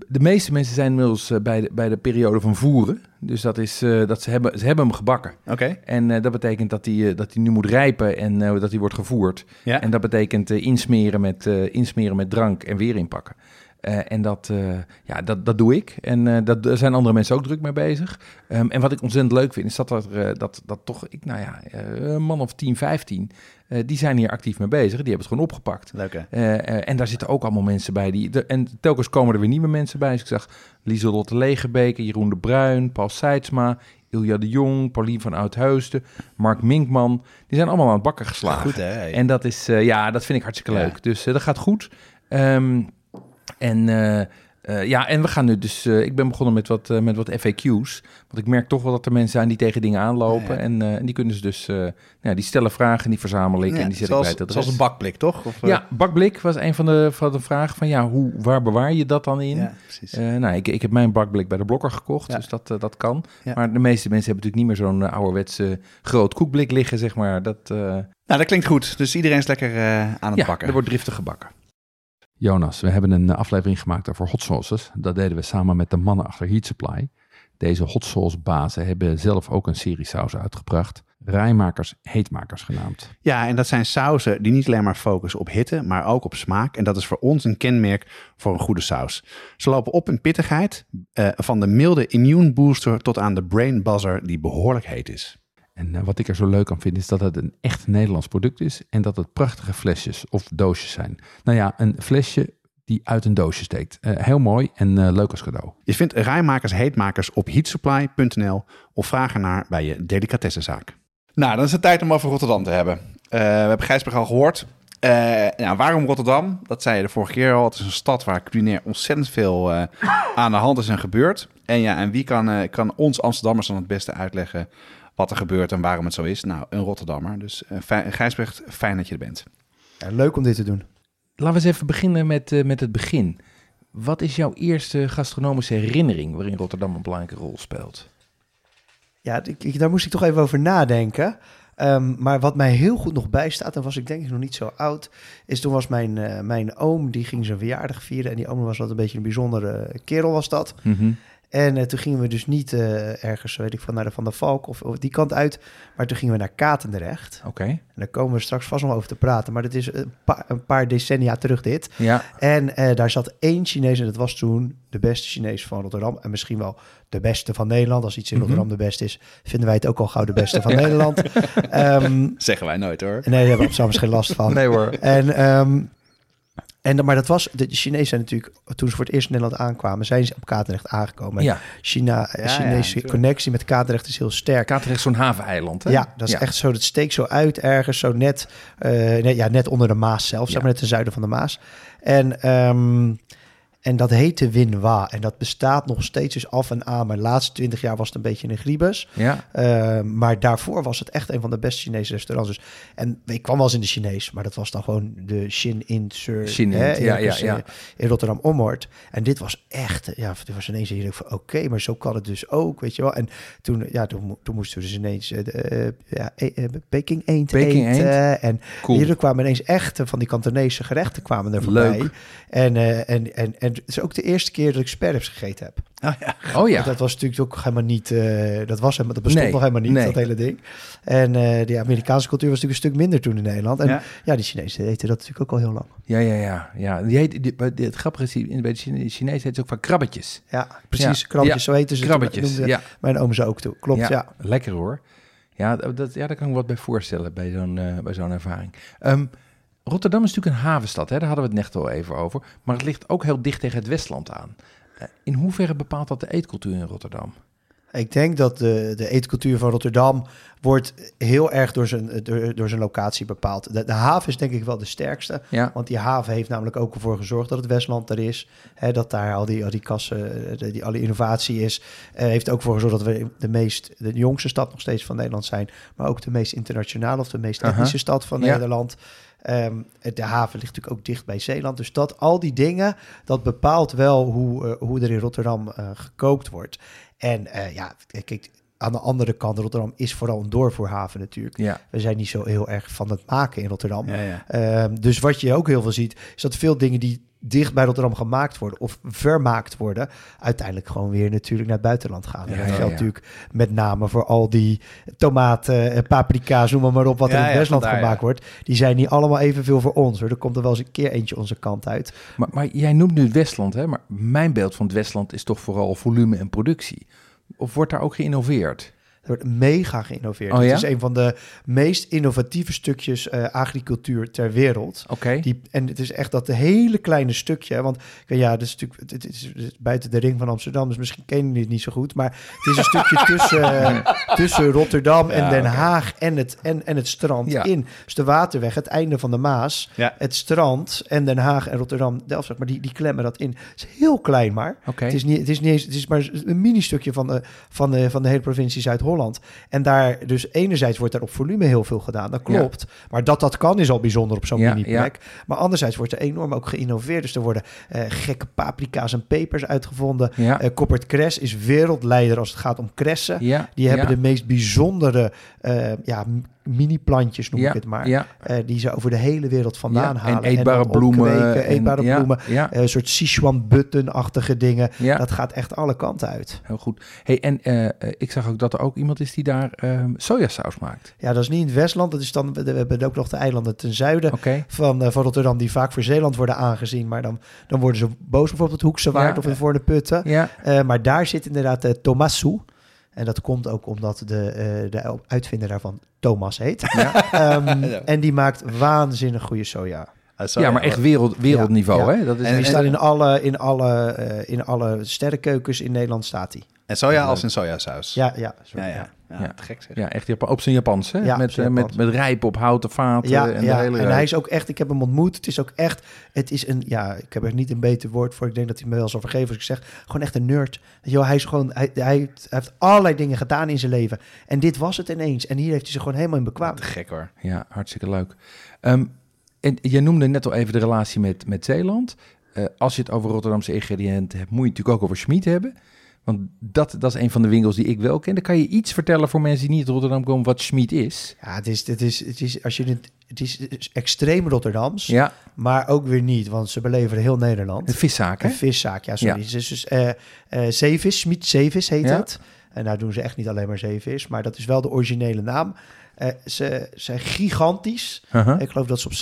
De meeste mensen zijn inmiddels eh, bij de, bij de periode van voeren. Dus dat is eh, dat ze hebben, ze hebben hem gebakken. Oké. En eh, dat betekent dat hij eh, dat hij nu moet rijpen en eh, dat hij wordt gevoerd. Ja. En dat betekent eh, insmeren, met, eh, insmeren met drank en weer inpakken. Eh, en dat, eh, ja, dat, dat doe ik. En eh, dat, daar zijn andere mensen ook druk mee bezig. Ehm, en wat ik ontzettend leuk vind, is dat, er, eh, dat, dat toch, ik, nou ja, eh, een man of 10, 15, eh, die zijn hier actief mee bezig. Die hebben het gewoon opgepakt. Leuk hè? Eh, eh, en daar zitten ook allemaal mensen bij. Die, de, en telkens komen er weer nieuwe mensen bij. Dus ik zag Lieselotte Legebeke, Jeroen de Bruin, Paul Seidsma, Ilja de Jong, Paulien van Oudheusden, Mark Minkman. Die zijn allemaal aan het bakken geslagen. Goed hè? En dat is, eh, ja, dat vind ik hartstikke Ja. leuk. Dus eh, dat gaat goed. Ehm, en eh, Eh, ja, en we gaan nu dus. eh, ik ben begonnen met wat, met wat FAQ's. Want ik merk toch wel dat er mensen zijn die tegen dingen aanlopen. Ja, ja. En, en die kunnen ze dus. eh, ja, die stellen vragen, die verzamel ik. Ja, en die zet zoals, ik bij het zoals een bakblik, toch? Of, Ja, bakblik was een van de, van de vragen van ja, hoe, waar bewaar je dat dan in? precies. Nou, ik, ik heb mijn bakblik bij de blokker gekocht, dus dat, dat kan. Maar de meeste mensen hebben natuurlijk niet meer zo'n ouderwetse groot koekblik liggen, zeg maar. Dat, Nou, dat klinkt goed. Dus iedereen is lekker aan het ja, bakken. er wordt driftig gebakken. Jonas, we hebben een eh, aflevering gemaakt over hot sauces. Dat deden we samen met de mannen achter Heat Supply. Deze hot sauce bazen hebben zelf ook een serie saus uitgebracht. Rijmakers, heetmakers genaamd. Ja, en dat zijn sauzen die niet alleen maar focussen op hitte, maar ook op smaak. En dat is voor ons een kenmerk voor een goede saus. Ze lopen op in pittigheid, eh, van de milde immune booster tot aan de brain buzzer die behoorlijk heet is. En eh, wat ik er zo leuk aan vind is dat het een echt Nederlands product is en dat het prachtige flesjes of doosjes zijn. Nou ja, een flesje die uit een doosje steekt. Eh, heel mooi en eh, leuk als cadeau. Je vindt rijmakers heetmakers op heatsupply.nl of vraag ernaar bij je delicatessenzaak. Nou, dan is het tijd om over Rotterdam te hebben. Eh, we hebben Gijsberg al gehoord. Eh, nou, waarom Rotterdam? Dat zei je de vorige keer al. Het is een stad waar culinair ontzettend veel aan de hand is en gebeurt. En ja, en wie kan, kan ons Amsterdammers dan het beste uitleggen wat er gebeurt en waarom het zo is? Nou, een Rotterdammer. Dus uh, Gijsberg, fijn dat je er bent. Ja, leuk om dit te doen. Laten we eens even beginnen met, eh, met het begin. Wat is jouw eerste gastronomische herinnering waarin Rotterdam een belangrijke rol speelt? Ja, ik, ik- daar moest ik toch even over nadenken. Ehm, maar wat mij heel goed nog bijstaat, en was ik denk ik nog niet zo oud, is toen was mijn, eh, mijn oom, die ging zijn verjaardag vieren. En die oom was wat een beetje een bijzondere kerel was dat. En eh, toen gingen we dus niet eh, ergens, weet ik van, naar de Van der Valk of, of die kant uit. Maar toen gingen we naar Katendrecht. Oké. En daar komen we straks vast nog over te praten. Maar dat is een paar, een paar decennia terug dit. Ja, En eh, daar zat één Chinees en dat was toen de beste Chinees van Rotterdam. En misschien wel de beste van Nederland. Als iets in Mhm. Rotterdam de beste is, vinden wij het ook al gauw de beste van Nederland. Ehm, Zeggen wij nooit hoor. nee, daar hebben we op geen last van. nee hoor. En, ehm, en, dan- maar dat was, de Chinezen zijn natuurlijk, toen ze voor het eerst in Nederland aankwamen, zijn ze op Katendrecht aangekomen. En Ja, China, Ja, Chinese connectie met Katendrecht is heel sterk. Katerdrecht is zo'n haveneiland, hè? Ja, dat is echt zo. Dat steekt zo uit ergens, zo net, eh, net, ja, net onder de Maas zelf, zeg maar net ten zuiden van de Maas. En, ehm, en dat heette Winwa. En dat bestaat nog steeds dus af en aan. Maar de laatste twintig jaar was het een beetje een griebus. Ja, Ehm, maar daarvoor was het echt een van de beste Chinese restaurants. Dus, en ik kwam wel eens in de Chinees, maar dat was dan gewoon de Shin in. Shin in, hè, ja, ja, ja. In Rotterdam Ommoord. En dit was echt, ja, dit was ineens hier van oké, maar zo kan het dus ook, weet je wel. En toen, ja, toen, toen moesten we dus ineens eh, eh, ja, e- eh, Peking eend Peking eten. En cool. hier kwamen ineens echt van die Kantonese gerechten kwamen er voorbij. Leuk. En, en, en, en het is ook de eerste keer dat ik sperrips gegeten heb. Oh ja. Oh ja. Dat was natuurlijk ook helemaal niet, eh, dat was helemaal, dat bestond Nee, nog helemaal niet, nee. dat hele ding. En eh de Amerikaanse cultuur was natuurlijk een stuk minder toen in Nederland. En ja, Ja. die Chinezen eten dat natuurlijk ook al heel lang. Ja, ja, ja. ja. Die heet, die, het grappige is, die- bij de Chine- Chinees heet het ook van krabbetjes. Ja, precies. Ja. Krabbetjes, Ja, zo eten ze. Krabbetjes, ja. Mijn oom ze ook toe. Klopt, ja. Lekker hoor. Ja, dat, ja, daar kan ik me wat bij voorstellen bij zo'n eh, bij zo'n ervaring. Ehm, Rotterdam is natuurlijk een havenstad, hè? daar hadden we het net al even over. Maar het ligt ook heel dicht tegen het Westland aan. Eh, in hoeverre bepaalt dat de eetcultuur in Rotterdam? Ik denk dat de, de eetcultuur van Rotterdam wordt heel erg door zijn, door, door zijn locatie bepaald. De, de haven is denk ik wel de sterkste. Ja, Want die haven heeft namelijk ook ervoor gezorgd dat het Westland er is. Hè, dat daar al die, al die kassen, de- die, alle innovatie is. Eh, heeft ook voor gezorgd dat we de meest, de jongste stad nog steeds van Nederland zijn. Maar ook de meest internationale of de meest etnische stad van Ja. Nederland. Ehm, de haven ligt natuurlijk ook dicht bij Zeeland. Dus dat, al die dingen, dat bepaalt wel hoe, eh, hoe er in Rotterdam eh, gekookt wordt. En eh, ja, kijk, aan de andere kant, Rotterdam is vooral een doorvoerhaven natuurlijk. ja. We zijn niet zo heel erg van het maken in Rotterdam. Ja, ja. Ehm, dus wat je ook heel veel ziet, is dat veel dingen die dicht bij Rotterdam gemaakt worden of vermaakt worden, uiteindelijk gewoon weer natuurlijk naar het buitenland gaan. En dat ja, geldt ja. natuurlijk met name voor al die tomaten, eh, paprika's, noem maar, op, wat er in het Westland gemaakt wordt. Die zijn niet allemaal evenveel voor ons. Hoor. Er komt er wel eens een keer eentje onze kant uit. Maar, maar jij noemt nu het Westland, hè? maar mijn beeld van het Westland is toch vooral volume en productie. Of wordt daar ook geïnnoveerd? Er wordt mega geïnnoveerd. Oh, Het is een van de meest innovatieve stukjes eh, agricultuur ter wereld. Oké. Die, en het is echt dat hele kleine stukje. Want ja, dat is natuurlijk het is, het is buiten de ring van Amsterdam, dus misschien kennen jullie het niet zo goed. Maar het is een stukje tussen, tussen Rotterdam en Ja, Den. Haag en het, en, en het strand Ja. in. Dus de waterweg, het einde van de Maas, het strand en Den Haag en Rotterdam, Delft, maar die, die klemmen dat in. Het is heel klein maar. Oké. Het is, niet, het, is niet eens, het is maar een mini-stukje van de, van, de, van de hele provincie Zuid-Holland. En daar, dus enerzijds wordt daar op volume heel veel gedaan, dat klopt. Maar dat dat kan is al bijzonder op zo'n Ja, mini-plek. Maar anderzijds wordt er enorm ook geïnnoveerd. Dus er worden eh, gekke paprika's en pepers uitgevonden. Ja. Eh Koppert Cres is wereldleider als het gaat om kressen. ja. Die hebben de meest bijzondere eh, ja, mini-plantjes, noem ja. ik het maar. Ja. eh, die ze over de hele wereld vandaan ja. halen. En eetbare bloemen. opkweken, en- eetbare bloemen. Ja. eh, Een soort Sichuan button-achtige dingen. ja. Dat gaat echt alle kanten uit. Heel goed. Hey, en eh, ik zag ook dat er ook iemand is die daar ehm, sojasaus maakt. Ja, dat is niet in het Westland. Dat is dan, we hebben ook nog de eilanden ten zuiden van, van Rotterdam... die vaak voor Zeeland worden aangezien. Maar dan, dan worden ze boos bijvoorbeeld het Hoekse Waard of in Voor de Putten. Ja. Maar daar zit inderdaad de Tomasu. En dat komt ook omdat de, eh, de uitvinder daarvan Thomas heet. Ja. Ehm, Ja. En die maakt waanzinnig goede soja. Ja, maar echt wereld, wereldniveau, Ja. hè? Dat is En- Die staat in alle, in, alle, eh, in alle sterrenkeukens in Nederland staat hij. En soja als in sojasaus. Ja, ja. sorry, ja, ja. ja. Ja. te gek zeg. ja, echt Japan, op zijn Japans, hè? Ja, met, eh, met, met rijp op houten vaten Ja, en ja. de hele en hij is ook echt, ik heb hem ontmoet. Het is ook echt, het is een, ja, ik heb er niet een beter woord voor. Ik denk dat hij me wel zal vergeven als ik zeg, gewoon echt een nerd. Wel, hij is gewoon, hij, hij, hij heeft allerlei dingen gedaan in zijn leven. En dit was het ineens. En hier heeft hij zich gewoon helemaal in bekwaam. Te gek hoor. Ja, hartstikke leuk. Ehm, en je noemde net al even de relatie met, met Zeeland. Eh, als je het over Rotterdamse ingrediënten hebt, moet je het natuurlijk ook over Schmid hebben. Want dat, dat is een van de winkels die ik wel ken. Dan kan je iets vertellen voor mensen die niet uit Rotterdam komen wat Schmid is. Ja, het is, het is, het is, als je het, het is, het is extreem Rotterdams, Ja, maar ook weer niet, want ze beleveren heel Nederland. de viszaak, hè? Een viszaak, ja, sorry. Ja. Dus eh zeevis, Schmid Zeevis heet Ja. het. En nou doen ze echt niet alleen maar zeevis, maar dat is wel de originele naam. Eh, ze zijn gigantisch. Uh-huh. Ik geloof dat ze op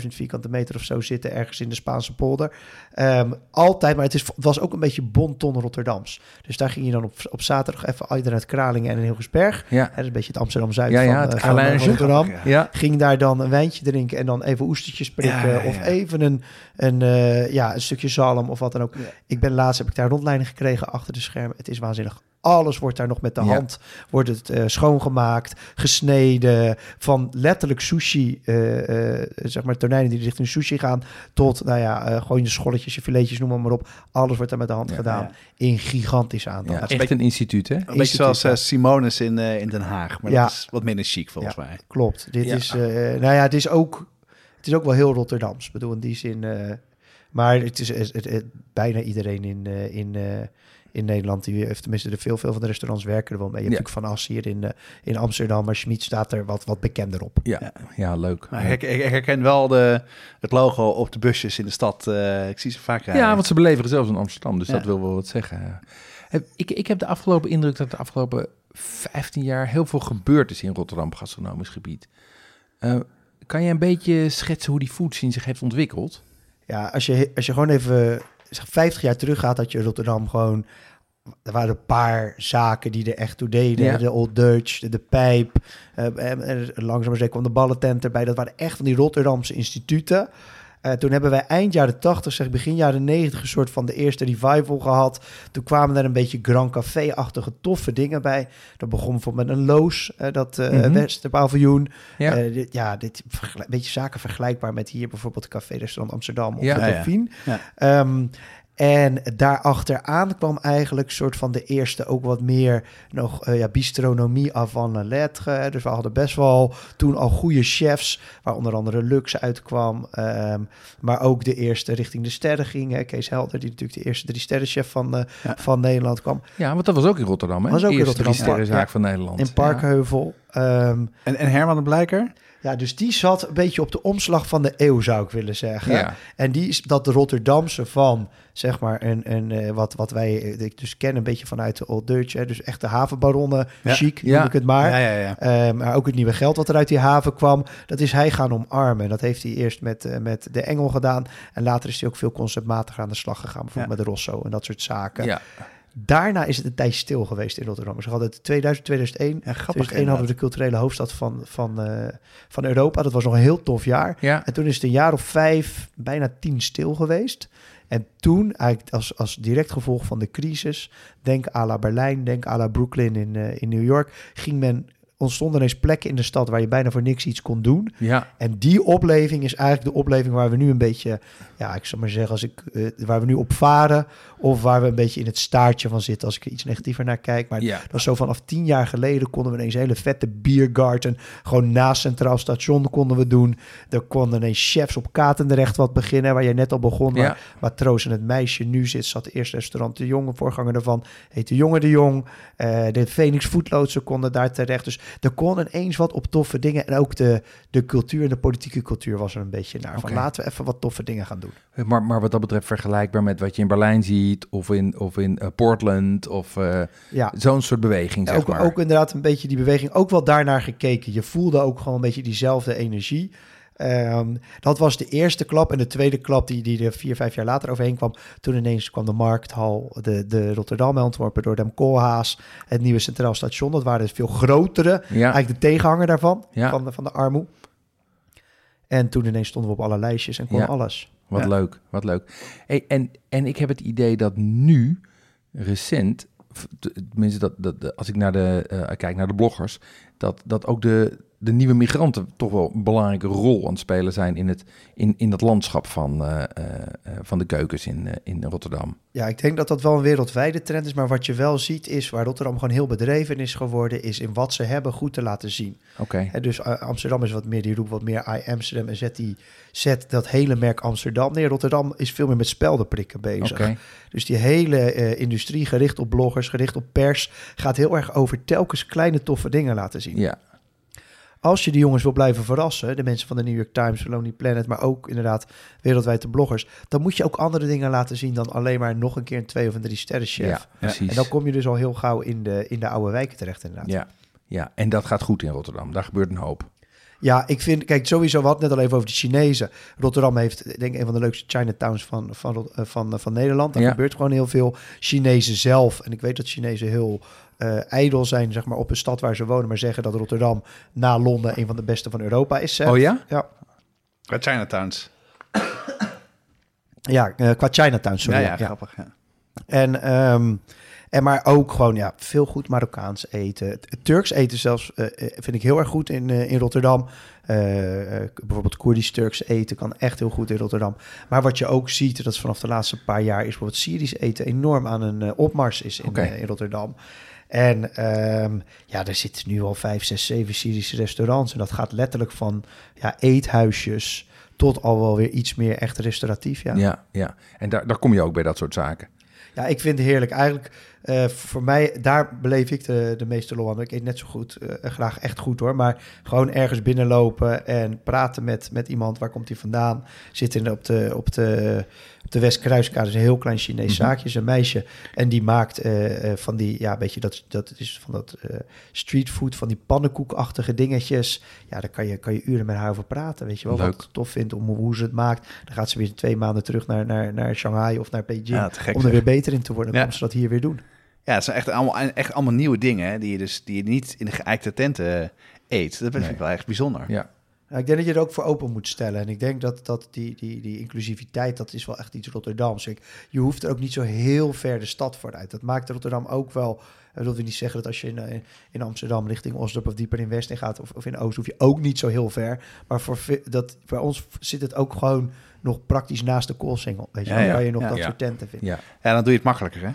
17.000 vierkante meter of zo zitten, ergens in de Spaanse polder. Ehm, altijd, maar het, is, het was ook een beetje bonton Rotterdams. Dus daar ging je dan op, op zaterdag even uit uit Kralingen en in Hilgersberg. Ja, Dat is een beetje het Amsterdam-Zuid Ja, van, ja, het eh, van, van Kralingje. Rotterdam. Ja. ja. Ging daar dan een wijntje drinken en dan even oestertjes prikken. Ja, ja, ja. Of even een, een, eh, ja, een stukje zalm of wat dan ook. Ik ben laatst, heb ik daar rondleiding gekregen achter de schermen. Het is waanzinnig. Alles wordt daar nog met de Ja. hand wordt het, eh, schoongemaakt, gesneden. Van letterlijk sushi, eh, eh, zeg maar tonijnen die richting sushi gaan. Tot, nou ja, eh, gewoon je scholletjes, je filetjes, noem maar, maar op. Alles wordt daar met de hand Ja, gedaan. ja. In gigantisch aantal. ja is een echt een instituut, hè? Een beetje Instituut, zoals Simonis in, eh, in Den Haag. Maar Ja. dat is wat minder chic volgens mij. Klopt. Dit Ja. is, eh, nou ja, het is ook, het is ook wel heel Rotterdams. Ik bedoel, in die zin. eh, maar het is het, het- het- bijna iedereen in, eh, in, eh, in Nederland, die heeft tenminste de veel, veel van de restaurants werken er wel mee. Je hebt Ja. natuurlijk Van As hier in, eh, in Amsterdam, maar Schmid staat er wat, wat bekender op. Ja, ja leuk. Maar ik, ik, ik herken wel de, het logo op de busjes in de stad. eh, ik zie ze vaak rijden. Ja, want ze beleveren zelfs in Amsterdam, dus Ja. dat wil wel wat zeggen. Ik, ik heb de afgelopen indruk dat de afgelopen 15 jaar heel veel gebeurd is in Rotterdam gastronomisch gebied. Eh, kan je een beetje schetsen hoe die food scene zich heeft ontwikkeld? Ja, als je, als je gewoon even zeg, 50 jaar terug gaat, had je Rotterdam gewoon. Er waren een paar zaken die er echt toe deden. Ja. De Old Dutch, de, de Pijp. eh, en, en langzaam maar zeker kwam de ballentent erbij. Dat waren echt van die Rotterdamse instituten. Eh, toen hebben wij eind jaren 80, zeg begin jaren 90, een soort van de eerste revival gehad. Toen kwamen er een beetje Grand Café-achtige toffe dingen bij. Dat begon bijvoorbeeld met een loos, eh, dat Mhm. Westerpaviljoen. Ja. Dit, ja, dit vergel- beetje zaken vergelijkbaar met hier bijvoorbeeld Café Restaurant Amsterdam of Ja. de. Ja. Ehm, en daarachteraan kwam eigenlijk soort van de eerste ook wat meer nog eh, ja, bistronomie avant la lettre. Dus we hadden best wel toen al goede chefs, waar onder andere Lux uitkwam. Ehm, maar ook de eerste richting de sterren ging. Hè. Kees Helder, die natuurlijk de eerste drie sterrenchef van, eh, Ja. van Nederland kwam. Ja, want dat was ook in Rotterdam, hè? Was ook in Eerste Rotterdam. drie-sterrenzaak Ja. van Nederland. In Parkheuvel. Ehm, En, en Herman de Blijker? ja, dus die zat een beetje op de omslag van de eeuw, zou ik willen zeggen. Ja. En die is dat de Rotterdamse van, zeg maar, een, een, eh, wat, wat wij eh, dus kennen, een beetje vanuit de Old Dutch. Hè, dus echt de havenbaronnen, Ja. chic, Ja. noem ik het maar. Ja, ja, ja. Eh, maar ook het nieuwe geld wat er uit die haven kwam, dat is hij gaan omarmen. Dat heeft hij eerst met, eh, met de Engel gedaan. En later is hij ook veel conceptmatiger aan de slag gegaan. Bijvoorbeeld met de Rosso en dat soort zaken. Ja. Daarna is het een tijdje stil geweest in Rotterdam. We hadden het 2000, 2001. Ja, grappig 2001 hadden we de culturele hoofdstad van, van, eh, van Europa. Dat was nog een heel tof jaar. Ja. En toen is het een jaar of vijf, bijna tien stil geweest. En toen, eigenlijk als, als direct gevolg van de crisis, denk à la Berlijn, denk à la Brooklyn in, eh, in New York, ging men, ontstonden ineens plekken in de stad waar je bijna voor niks iets kon doen. Ja. En die opleving is eigenlijk de opleving waar we nu een beetje, ja, ik zal maar zeggen, als ik, eh, waar we nu op varen, of waar we een beetje in het staartje van zitten, als ik er iets negatiever naar kijk. Maar Ja. dat was zo vanaf tien jaar geleden konden we ineens een hele vette biergarten, gewoon naast Centraal Station konden we doen. Er konden ineens chefs op Katendrecht wat beginnen, waar je net al begon, waar Ja. Matroos en het meisje nu zit, zat eerst restaurant De Jong, een voorganger daarvan, heette Jonge De Jong. Eh, de Phoenix Voetloodsen konden daar terecht. Dus er kon ineens wat op toffe dingen. En ook de, de cultuur en de politieke cultuur was er een beetje naar. Van laten we even wat toffe dingen gaan doen. Maar, maar wat dat betreft vergelijkbaar met wat je in Berlijn ziet, of in, of in eh, Portland, of eh, Ja, zo'n soort beweging, zeg ook, maar. ook inderdaad een beetje die beweging. Ook wel daarnaar gekeken. Je voelde ook gewoon een beetje diezelfde energie. Ehm, dat was de eerste klap. En de tweede klap die, die er vier, vijf jaar later overheen kwam. Toen ineens kwam de Markthal, de, de Rotterdam ontworpen door Dem Koolhaas. Het nieuwe Centraal Station. Dat waren dus veel grotere. ja, Eigenlijk de tegenhanger daarvan. Ja. Van, de, van de armoe. En toen ineens stonden we op alle lijstjes en kon Ja. alles. wat leuk, wat leuk. Hey, en, en ik heb het idee dat nu, recent, tenminste dat, dat, als ik naar de, eh, kijk naar de bloggers, dat, dat ook de, de nieuwe migranten toch wel een belangrijke rol aan het spelen zijn in het, in, in het landschap van, eh, eh, eh, van de keukens in, in Rotterdam. Ja, ik denk dat dat wel een wereldwijde trend is. Maar wat je wel ziet is waar Rotterdam gewoon heel bedreven is geworden. Is in wat ze hebben goed te laten zien. Oké, Hè, dus Amsterdam is wat meer, die roept wat meer I Amsterdam. En zet, die, zet dat hele merk Amsterdam neer. Rotterdam is veel meer met speldenprikken bezig. Dus die hele industrie gericht op bloggers, gericht op pers. Gaat heel erg over telkens kleine toffe dingen laten zien. Ja, Als je die jongens wil blijven verrassen, de mensen van de New York Times, Lonely Planet, maar ook inderdaad wereldwijd de bloggers, dan moet je ook andere dingen laten zien dan alleen maar nog een keer een twee of een drie sterren chef. ja, precies. En dan kom je dus al heel gauw in de, in de oude wijken terecht inderdaad. Ja, ja, en dat gaat goed in Rotterdam. Daar gebeurt een hoop. Ja, ik vind, kijk, sowieso, we hadden het net al even over de Chinezen. Rotterdam heeft, denk ik, een van de leukste Chinatowns van, van, eh, van, van Nederland. Daar Ja. gebeurt gewoon heel veel. Chinezen zelf, en ik weet dat Chinezen heel eh ijdel zijn, zeg maar, op een stad waar ze wonen, maar zeggen dat Rotterdam na Londen een van de beste van Europa is. hè. Oh ja? Ja, Qua Chinatowns. ja eh, qua Chinatown, sorry. ja, ja. ja, grappig. Ja. En, ehm, en maar ook gewoon ja, veel goed Marokkaans eten. Het Turks eten zelfs eh, vind ik heel erg goed in, in Rotterdam. Bijvoorbeeld Koerdisch Turks eten kan echt heel goed in Rotterdam. Maar wat je ook ziet, dat is vanaf de laatste paar jaar, is bijvoorbeeld Syrisch eten enorm aan een opmars is in, in Rotterdam. En ehm, ja, er zitten nu al vijf, zes, zeven Syrische restaurants. En dat gaat letterlijk van ja, eethuisjes tot al wel weer iets meer echt restauratief. Ja. Ja, ja. En daar, daar kom je ook bij dat soort zaken. Ja, ik vind het heerlijk. Eigenlijk, eh, voor mij, daar beleef ik de, de meeste lol aan. Ik eet net zo goed, eh, graag echt goed hoor. Maar gewoon ergens binnenlopen en praten met, met iemand. Waar komt hij vandaan? Zit in, op, de, op, de, op de Westkruiskade is een heel klein Chinees Mhm. zaakje. Is een meisje. En die maakt eh, eh, van die, ja, weet je, dat, dat is van dat eh streetfood, van die pannenkoekachtige dingetjes. Ja, daar kan je, kan je uren met haar over praten. Weet je wel, Leuk. wat ik tof vindt om hoe ze het maakt. Dan gaat ze weer twee maanden terug naar, naar, naar Shanghai of naar Beijing Ja, om er weer beter in te worden. Dan Ja. ze dat hier weer doen. Ja, het zijn echt allemaal, echt allemaal nieuwe dingen hè, die je dus die je niet in de geëikte tenten eh, eet. Dat vind Nee. ik wel echt bijzonder. Ja, ik denk dat je er ook voor open moet stellen. En ik denk dat, dat die, die, die inclusiviteit, dat is wel echt iets Rotterdams. Ik, je hoeft er ook niet zo heel ver de stad voor uit. Dat maakt Rotterdam ook wel... Dat wil niet zeggen dat als je in, eh, in Amsterdam richting Osdorp of dieper in West in gaat... of, of in Oost, hoef je ook niet zo heel ver. Maar voor, dat, voor ons zit het ook gewoon nog praktisch naast de koolsingel. Weet je, Ja, wel, ja. waar je nog Ja. dat Ja. soort tenten vindt. ja. Ja, dan doe je het makkelijker, hè?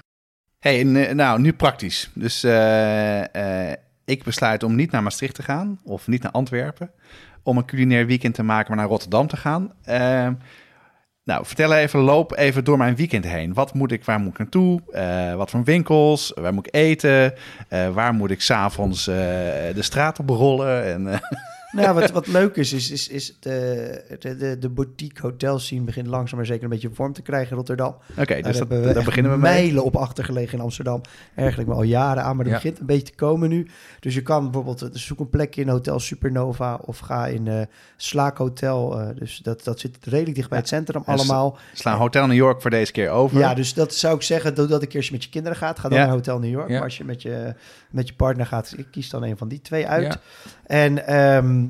Hey, eh, nou, nu praktisch. Dus eh, eh, ik besluit om niet naar Maastricht te gaan of niet naar Antwerpen. Om een culinair weekend te maken, maar naar Rotterdam te gaan. Ehm, nou, vertel even, loop even door mijn weekend heen. Wat moet ik, waar moet ik naartoe? Wat voor winkels? Waar moet ik eten? Waar moet ik s'avonds uh, de straat op rollen? En, uh, Nou, wat, wat leuk is, is, is, is de, de, de, boutique hotel scene begint langzaam maar zeker een beetje vorm te krijgen in Rotterdam. Oké, Daar dus dat, daar beginnen we mee. mijlen op achtergelegen in Amsterdam. Eigenlijk maar al jaren aan, maar dat Ja. begint een beetje te komen nu. Dus je kan bijvoorbeeld eh, zoek een plekje in Hotel Supernova of ga in eh Slaak Hotel. eh, dus dat, dat zit redelijk dicht bij Ja. het centrum En s- allemaal. Slaan Hotel New York voor deze keer over. Ja, dus dat zou ik zeggen, doe dat een keer als je met je kinderen gaat. Ga dan Ja. naar Hotel New York. Maar als je met je, met je partner gaat, ik kies dan een van die twee uit. En,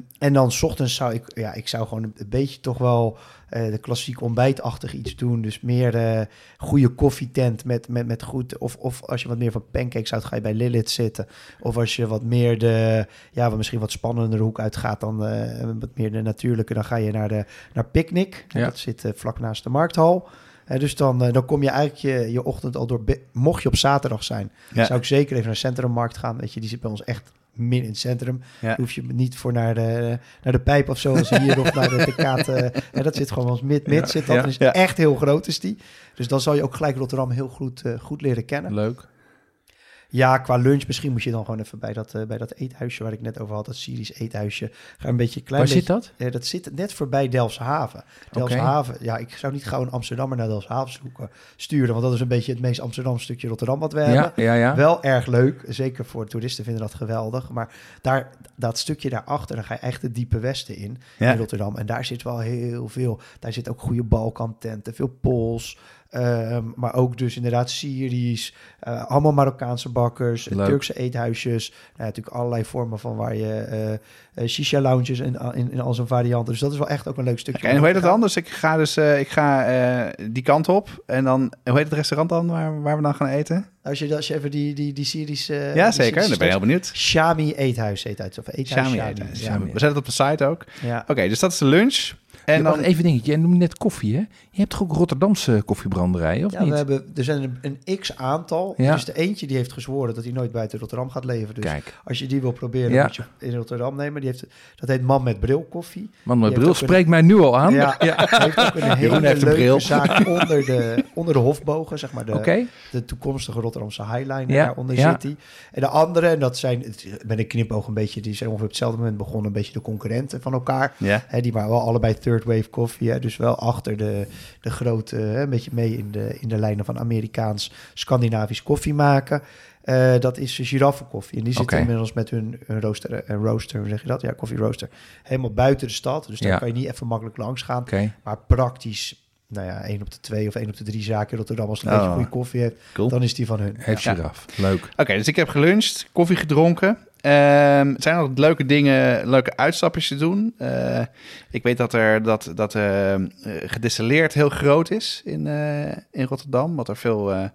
ehm, en dan 's ochtends zou ik, ja, ik zou gewoon een beetje toch wel eh, de klassiek ontbijtachtig iets doen. Dus meer eh goede koffietent met, met, met goed. Of, of als je wat meer van pancakes houdt, ga je bij Lilith zitten. Of als je wat meer de, ja, wat misschien wat spannendere hoek uitgaat, dan eh, wat meer de natuurlijke, dan ga je naar, de, naar Picnic. Ja. Dat zit eh, vlak naast de markthal. Eh, dus dan, dan kom je eigenlijk je, je ochtend al door. Mocht je op zaterdag zijn, Ja. zou ik zeker even naar Centrummarkt gaan. Weet je, die zit bij ons echt min in het centrum. Ja. Hoef je niet voor naar de, naar de pijp of zo als hier of naar de Tekaat. eh, ja, dat zit gewoon eens mid-mid. Ja, zit dat. ja. Is Ja. echt heel groot is die. Dus dan zal je ook gelijk Rotterdam heel goed, eh, goed leren kennen. Leuk. Ja, qua lunch misschien moet je dan gewoon even bij dat, eh, bij dat eethuisje waar ik net over had. Dat Syrisch eethuisje. Ga een beetje klein Waar beetje, zit dat? Ja, dat zit net voorbij Delfshaven. Delfshaven, ja, ik zou niet gauw een Amsterdammer naar Delfshaven zoeken, sturen. Want dat is een beetje het meest Amsterdam stukje Rotterdam wat we hebben. Ja, ja. Wel erg leuk. Zeker voor toeristen vinden dat geweldig. Maar daar, dat stukje daarachter, dan ga je echt de diepe westen in. In Rotterdam. En daar zit wel heel veel. Daar zit ook goede Balkan-tenten, veel Pools. Ehm, maar ook dus inderdaad Syrisch. eh, allemaal Marokkaanse bakkers. Leuk. Turkse eethuisjes. Nou, natuurlijk allerlei vormen van waar je... eh eh, shisha-lounges in, in, in al zijn varianten. Dus dat is wel echt ook een leuk stukje. En hoe heet dan? Dus ik ga dus ik ga, eh, die kant op. En dan, hoe heet het restaurant dan waar, waar we dan gaan eten? Als je, als je even die, die, die Syrische... ja, die zeker. Syrische Dan ben je heel benieuwd. Shami Eethuis heet het. Of Eethuis Shami Shami. eten. Ja. We zetten het op de site ook. Ja. Oké, dus dat is de lunch. En dan, even dingetje. Jij noemde net koffie, hè? Je hebt toch ook Rotterdamse koffiebranderij, of Ja, niet? we hebben, er zijn een, een x-aantal. Ja. Dus de eentje die heeft gezworen dat hij nooit buiten Rotterdam gaat leven. Dus Kijk, als je die wil proberen, Ja. moet je in Rotterdam nemen. Die heeft, dat heet Man met Bril Koffie. man met bril spreekt mij nu al aan. Ja, Hij heeft ook een hele heeft een leuke bril. zaak onder de, onder de hofbogen, zeg maar. De, Oké. de toekomstige Rotterdamse Highliner, Ja, daaronder ja. zit die. En de andere, en dat zijn, het- met een knipoog een beetje, die zijn ongeveer op hetzelfde moment begonnen, een beetje de concurrenten van elkaar. ja. Hè, die waren wel allebei third wave koffie. Hè, dus wel achter de, de grote, hè, een beetje mee in de, in de lijnen van Amerikaans, Scandinavisch koffie maken. Eh, dat is giraffenkoffie. En die zitten inmiddels met hun, hun rooster, eh, een rooster, hoe zeg je dat? Ja, koffie rooster. Helemaal buiten de stad. Dus daar Ja. kan je niet even makkelijk langs gaan. Maar praktisch, nou ja, één op de twee of één op de drie zaken Rotterdam, als een Oh. beetje goede koffie heeft, Cool. dan is die van hun. Heeft Ja. giraf. Leuk. Oké, dus ik heb geluncht, koffie gedronken. Ehm, zijn er nog leuke dingen, leuke uitstapjes te doen? Eh, ik weet dat er dat, dat eh, eh, gedistilleerd heel groot is in, eh, in Rotterdam. Wat er veel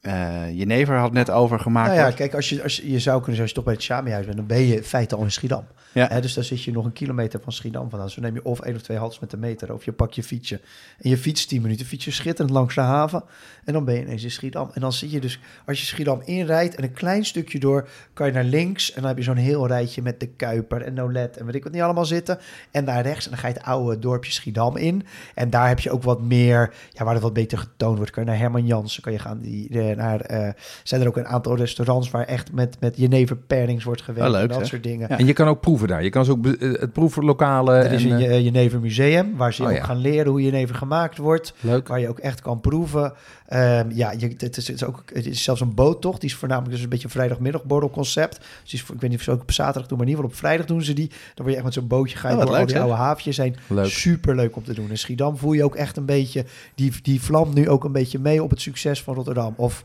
eh jenever had net over gemaakt. Nou ja, wordt. kijk, als je, als je, je zou kunnen zeggen, als je toch bij het Shami-huis bent, dan ben je in feite al in Schiedam. Ja. Hè, dus dan zit je nog een kilometer van Schiedam vandaan. Dus dan neem je of één of twee hals met de meter, of je pak je fietsje. En je fietst 10 minuten, fiets je schitterend langs de haven. En dan ben je ineens in Schiedam. En dan zie je dus, als je Schiedam inrijdt en een klein stukje door, kan je naar links. En dan heb je zo'n heel rijtje met de Kuiper en Nolet en weet ik wat niet allemaal zitten. En naar rechts, en dan ga je het oude dorpje Schiedam in. En daar heb je ook wat meer, ja, waar het wat beter getoond wordt. Kan je naar Herman Jansen, kan je gaan die, eh, naar, eh, zijn er ook een aantal restaurants waar echt met, met jenever pairings wordt gewerkt. Oh, leuk, en dat soort dingen. Ja. En je kan ook proeven daar. Je kan dus ook eh, het proevenlokale. Er is en, een eh, Je- Jenever Museum, waar ze Oh, ook ja. gaan leren hoe jenever gemaakt wordt. leuk. Waar je ook echt kan proeven. Ehm, ja, je, het, is, het, is ook, het is zelfs een boottocht. Die is voornamelijk dus een beetje een vrijdagmiddagborrelconcept. Dus die is, voor- ik weet niet of ze ook op zaterdag doen, maar in ieder geval op vrijdag doen ze die. Dan word je echt met zo'n bootje ga je Oh, door al leuk, die zeg. oude haafjes zijn. Super leuk om te doen. In Schiedam voel je ook echt een beetje, die, die vlamt nu ook een beetje mee op het succes van Rotterdam. Of...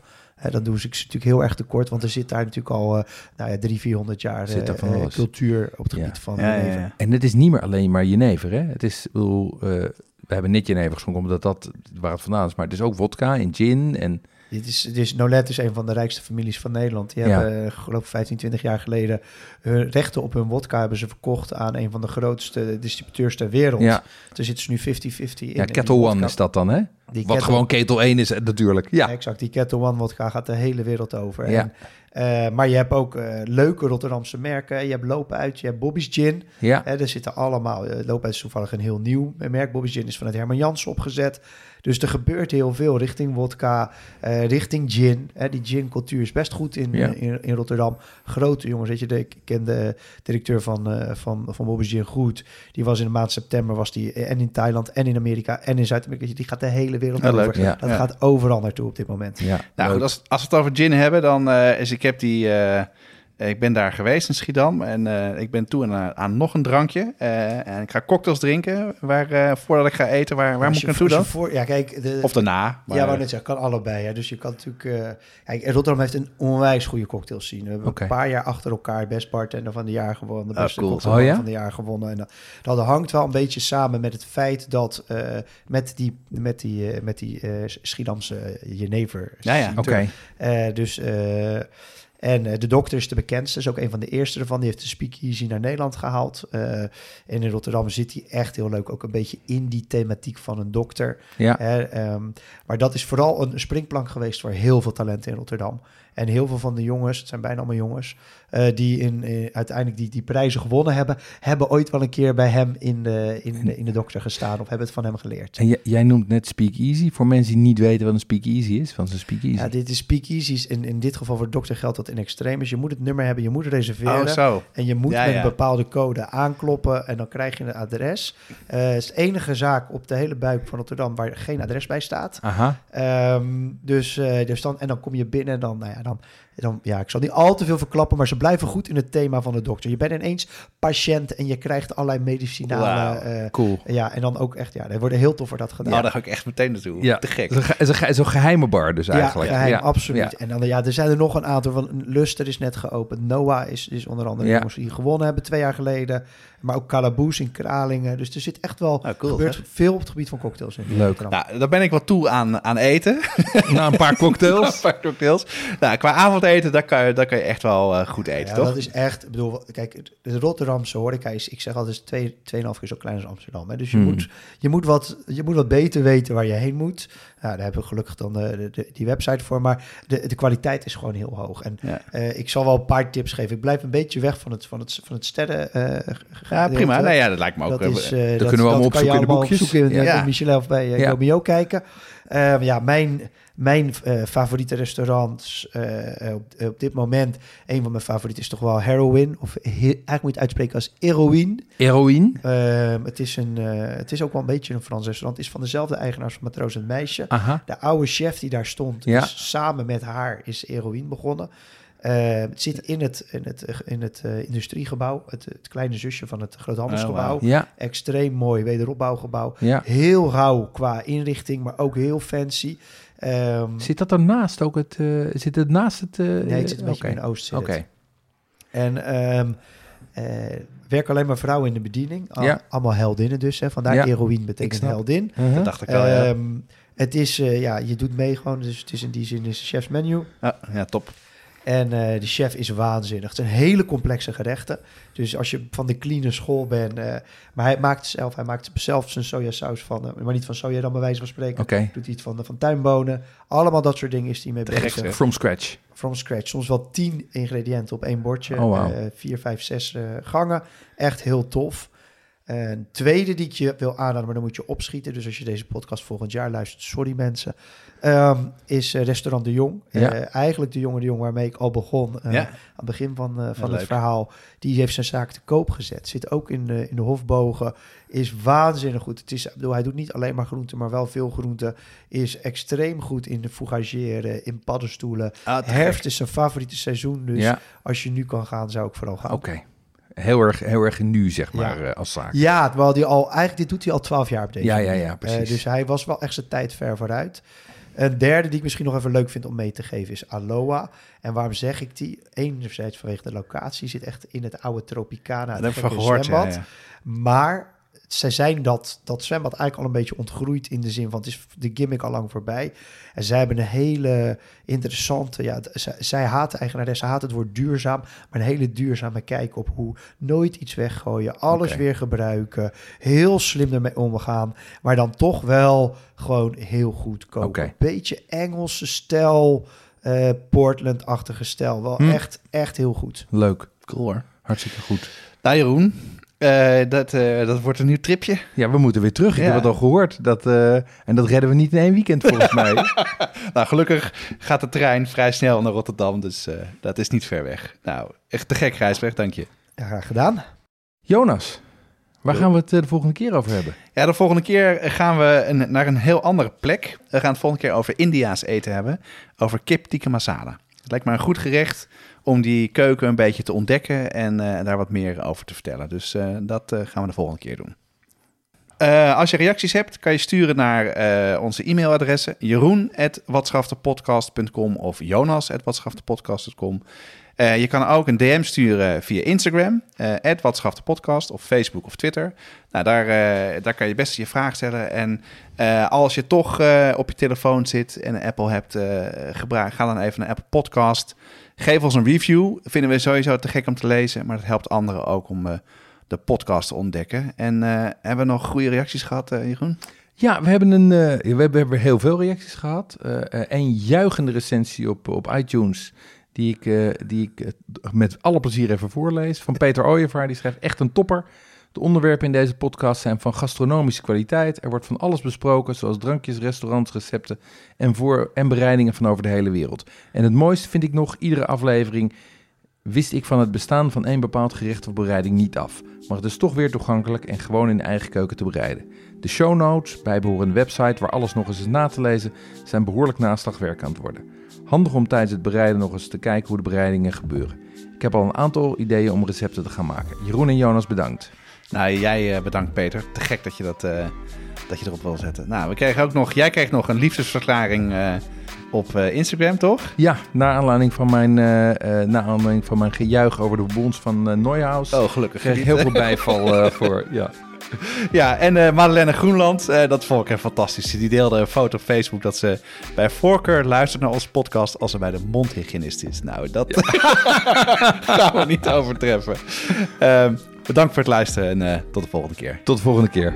Hè, dan doen ze natuurlijk heel erg tekort, want er zit daar natuurlijk al uh, nou ja, drie, vierhonderd jaar Zit er van uh, alles. cultuur op het Ja. gebied van Ja, ja, jenever. ja. En het is niet meer alleen maar jenever, hè? Het is, bedoel, eh, we hebben niet jenever geschonken omdat dat waar het vandaan is, maar het is ook vodka en gin en Dit is, dit is, Nolet is een van de rijkste families van Nederland. Die Ja. hebben, eh, geloof ik, 15, 20 jaar geleden hun rechten op hun wodka hebben ze verkocht aan een van de grootste distributeurs ter wereld. ja, Daar zitten ze nu 50-50 in. ja Kettle One is dat dan, hè? Die Wat gewoon ketel 1 is eh, natuurlijk. Ja. Exact, die Ketel One vodka gaat de hele wereld over. Ja. En, eh, maar je hebt ook eh, leuke Rotterdamse merken. Je hebt Lopen Uit, je hebt Bobby's Gin. Ja. Er zitten allemaal, eh, Lopen Uit is toevallig een heel nieuw merk. Bobby's Gin is vanuit Herman Jansen opgezet. Dus er gebeurt heel veel richting wodka, richting gin. Die gin-cultuur is best goed in, Ja. in, in Rotterdam. Grote jongens, weet je, de, ik ken de directeur van, van, van Bobby's Gin goed. Die was in de maand september, was die en in Thailand en in Amerika en in Zuid-Amerika. Die gaat de hele wereld Ja, leuk. over. Ja. Dat Ja. gaat overal naartoe op dit moment. ja. Nou, goed, als, als we het over gin hebben, dan eh, is ik heb die. Eh, ik ben daar geweest in Schiedam en eh, ik ben toe aan, aan nog een drankje. eh, en ik ga cocktails drinken. Waar, eh, voordat ik ga eten, waar, waar moet ik je- naartoe dan? Voor, ja, kijk, de, Of daarna. maar- ja, maar net zeggen, kan allebei. Hè. Dus je kan natuurlijk... eh, kijk, Rotterdam heeft een onwijs goede cocktails zien. We hebben een paar jaar achter elkaar best bartender van de jaar gewonnen. De Ah, beste cool. Oh, ja? van de jaar gewonnen. En dat, dat hangt wel een beetje samen met het feit dat eh, met die, met die, eh, met die eh, Schiedamse eh, jenever... Ja, ja. Oké. Eh, dus, eh, en eh, de dokter is de bekendste, is ook een van de eerste ervan. Die heeft de speakeasy naar Nederland gehaald. Eh, en in Rotterdam zit hij echt heel leuk, ook een beetje in die thematiek van een dokter. Ja. Ehm, maar dat is vooral een springplank geweest voor heel veel talenten in Rotterdam. En heel veel van de jongens, het zijn bijna allemaal jongens, eh, die in, eh, uiteindelijk die, die prijzen gewonnen hebben, hebben ooit wel een keer bij hem in de, in, de, in de dokter gestaan of hebben het van hem geleerd. En jij noemt net speakeasy. Voor mensen die niet weten wat een speakeasy is, van zijn speakeasy. Ja, dit is speakeasies. In, in dit geval voor de dokter geldt dat in extreem is. Je moet het nummer hebben, je moet reserveren. Oh, zo. En je moet Ja, met ja. een bepaalde code aankloppen en dan krijg je een adres. Eh, het is de enige zaak op de hele buik van Rotterdam waar geen adres bij staat. Aha. Ehm, dus, eh, dus dan, en dan kom je binnen en dan, nou ja, dan, dan, ja, ik zal niet al te veel verklappen, maar ze blijven goed in het thema van de dokter. Je bent ineens patiënt en je krijgt allerlei medicinale, eh, Cool. ja, en dan ook echt, ja, er worden heel tof voor dat gedaan. Nou, daar ga ik echt meteen naartoe. Ja. Te gek. Het is een ge- het is een ge- het is een geheime bar dus eigenlijk. Ja, geheim, Ja. absoluut. Ja. En dan, ja, er zijn er nog een aantal. Van Luster is net geopend. Noah is, is onder andere Ja. jongens die gewonnen hebben twee jaar geleden. Maar ook Calaboose in Kralingen. Dus er zit echt wel cool, gebeurt veel op het gebied van cocktails. In Leuk. Nou, dan ben ik wat toe aan, aan eten. Na een paar cocktails. Een paar cocktails. Nou, qua avondeten, daar kan je, daar kan je echt wel eh, goed eten, ja, toch? dat is echt, ik bedoel, kijk, de Rotterdamse horeca is, ik zeg altijd, twee, tweeënhalf keer zo klein als Amsterdam. Hè? Dus je, Hmm. moet, je, moet wat, je moet wat beter weten waar je heen moet. Nou, daar hebben we gelukkig dan de, die website voor, maar de, de kwaliteit is gewoon heel hoog. En Ja. eh, ik zal wel een paar tips geven. Ik blijf een beetje weg van het, van het, van het sterren. eh, Ja, prima. Nee, ja, dat lijkt me ook. dat is, dat, kunnen we allemaal opzoeken in de boekjes. opzoeken in, Ja. Michelin of bij uh, Ja. Kijken. Eh, ja, mijn, mijn eh, favoriete restaurants eh, op, op dit moment, een van mijn favorieten is toch wel Heroin. Of he- eigenlijk moet je het uitspreken als Heroin. Heroïne. Ehm, het, is een, eh, het is ook wel een beetje een Frans restaurant. Het is van dezelfde eigenaars van Matroos en Meisje. Aha. De oude chef die daar stond, Ja. is samen met haar is Heroin begonnen. Eh, het zit in het, in het, in het eh, industriegebouw, het, het kleine zusje van het groothandelsgebouw. Oh, Ja. Extreem mooi wederopbouwgebouw. Ja. Heel rauw qua inrichting, maar ook heel fancy. Ehm, Zit dat ernaast ook het... eh, zit het naast het... eh, nee, het zit een beetje in de oost. Oké. En ehm eh, werken alleen maar vrouwen in de bediening. Al- Ja. Allemaal heldinnen dus. Hè. Vandaar Ja. heroïne betekent heldin. Uh-huh. Dat dacht ik al, ja. Ehm, het is, eh, ja, je doet mee gewoon. Dus het is in die zin is de chef's menu. Ja, ja, top. En eh, de chef is waanzinnig. Het zijn hele complexe gerechten. Dus als je van de clean school bent... eh, maar hij maakt zelf, hij maakt zelf zijn sojasaus van... eh, maar niet van soja dan bij wijze van spreken. Oké. Doet hij iets van, van tuinbonen. Allemaal dat soort dingen is hij mee bezig. From scratch. From scratch. Soms wel tien ingrediënten op één bordje. Oh. Eh, vier, vijf, zes gangen. Echt heel tof. Een tweede die ik je wil aanraden, maar dan moet je opschieten. Dus als je deze podcast volgend jaar luistert, sorry mensen. ehm, is eh, restaurant De Jong. Ja. Eh, eigenlijk De Jonge De Jong waarmee ik al begon. eh, Ja. Aan het begin van, van het verhaal. Die heeft zijn zaak te koop gezet. Zit ook in de, in de hofbogen. Is waanzinnig goed. Het is, bedoel, hij doet niet alleen maar groenten, maar wel veel groenten. Is extreem goed in de fougageren, in paddenstoelen. Ah, Herfst gek. is zijn favoriete seizoen. Dus als je nu kan gaan, zou ik vooral gaan. Oké. Heel erg, heel erg nu, zeg maar, Ja. eh, als zaak. Ja, terwijl die al, eigenlijk dit doet hij al twaalf jaar op deze Ja, ja, ja, precies. Eh, dus hij was wel echt zijn tijd ver vooruit. Een derde die ik misschien nog even leuk vind om mee te geven is Aloha. En waarom zeg ik die? Enerzijds vanwege de locatie. Zit echt in het oude Tropicana. Dat het van gekke gehoord, ja, zwembad. ja. Maar zij zijn dat, dat zwembad eigenlijk al een beetje ontgroeid in de zin van het is de gimmick al lang voorbij. En zij hebben een hele interessante, ja, zij, zij haat eigenaar, ze haat het woord duurzaam, maar een hele duurzame kijk op hoe nooit iets weggooien, alles weer gebruiken, heel slim ermee omgaan, maar dan toch wel gewoon heel goed koken. Beetje Engelse stijl, eh, Portland-achtige stijl, wel Hm. echt, echt heel goed. Leuk. Cool hoor. Hartstikke goed. Nou Jeroen, eh, dat, eh, dat wordt een nieuw tripje. Ja, we moeten weer terug. Ik Ja. heb het al gehoord. Dat, eh, en dat redden we niet in één weekend volgens mij. Nou, gelukkig gaat de trein vrij snel naar Rotterdam, dus eh, dat is niet ver weg. Nou, echt te gek Gijsbrecht, dank je. Ja, graag gedaan. Jonas, waar gaan we het de volgende keer over hebben? Ja, de volgende keer gaan we een- naar een heel andere plek. We gaan het volgende keer over India's eten hebben. Over kip tikka masala. Het lijkt me een goed gerecht om die keuken een beetje te ontdekken en eh, daar wat meer over te vertellen. Dus eh, dat eh, gaan we de volgende keer doen. Als je reacties hebt, kan je sturen naar onze e-mailadressen jeroen.watschaftepodcast.com of jonas.watschaftepodcast.com. Eh, je kan ook een DM sturen via Instagram, eh @watschaftepodcast of Facebook of Twitter. Nou, daar, eh, daar kan je best je vraag stellen. En als je toch op je telefoon zit en een Apple hebt, gebruik, ga dan even naar Apple Podcast. Geef ons een review. Vinden we sowieso te gek om te lezen, maar het helpt anderen ook om de podcast te ontdekken. En hebben we nog goede reacties gehad, eh, Jeroen? Ja, we hebben, een, we hebben, heel veel reacties gehad. Eh, eh, een juichende recensie op, op iTunes, die ik, eh, die ik eh, met alle plezier even voorlees. Van Peter Ooyevaar, die schrijft echt een topper. De onderwerpen in deze podcast zijn van gastronomische kwaliteit. Er wordt van alles besproken, zoals drankjes, restaurants, recepten en, voor, en bereidingen van over de hele wereld. En het mooiste vind ik nog, iedere aflevering wist ik van het bestaan van één bepaald gerecht of bereiding niet af. Maar het is toch weer toegankelijk en gewoon in de eigen keuken te bereiden. De show notes, bijbehorende website waar alles nog eens is na te lezen, zijn behoorlijk naslagwerk aan het worden. Handig om tijdens het bereiden nog eens te kijken hoe de bereidingen gebeuren. Ik heb al een aantal ideeën om recepten te gaan maken. Jeroen en Jonas bedankt. Nou, jij eh, bedankt Peter. Te gek dat je, dat, eh, dat je erop wil zetten. Nou, we kregen ook nog, jij kreeg nog een liefdesverklaring eh, op Instagram, toch? Ja, naar aanleiding van mijn, naar aanleiding van mijn gejuich over de bons van Neuhaus. Oh, gelukkig. kreeg heel veel bijval voor. Ja. Ja, en eh Madeleine Groenland, eh, dat vond ik echt fantastisch. Die deelde een foto op Facebook dat ze bij voorkeur luistert naar onze podcast als ze bij de mondhygiënist is. Nou, dat gaan we niet overtreffen. Ehm, bedankt voor het luisteren en eh, tot de volgende keer. Tot de volgende keer.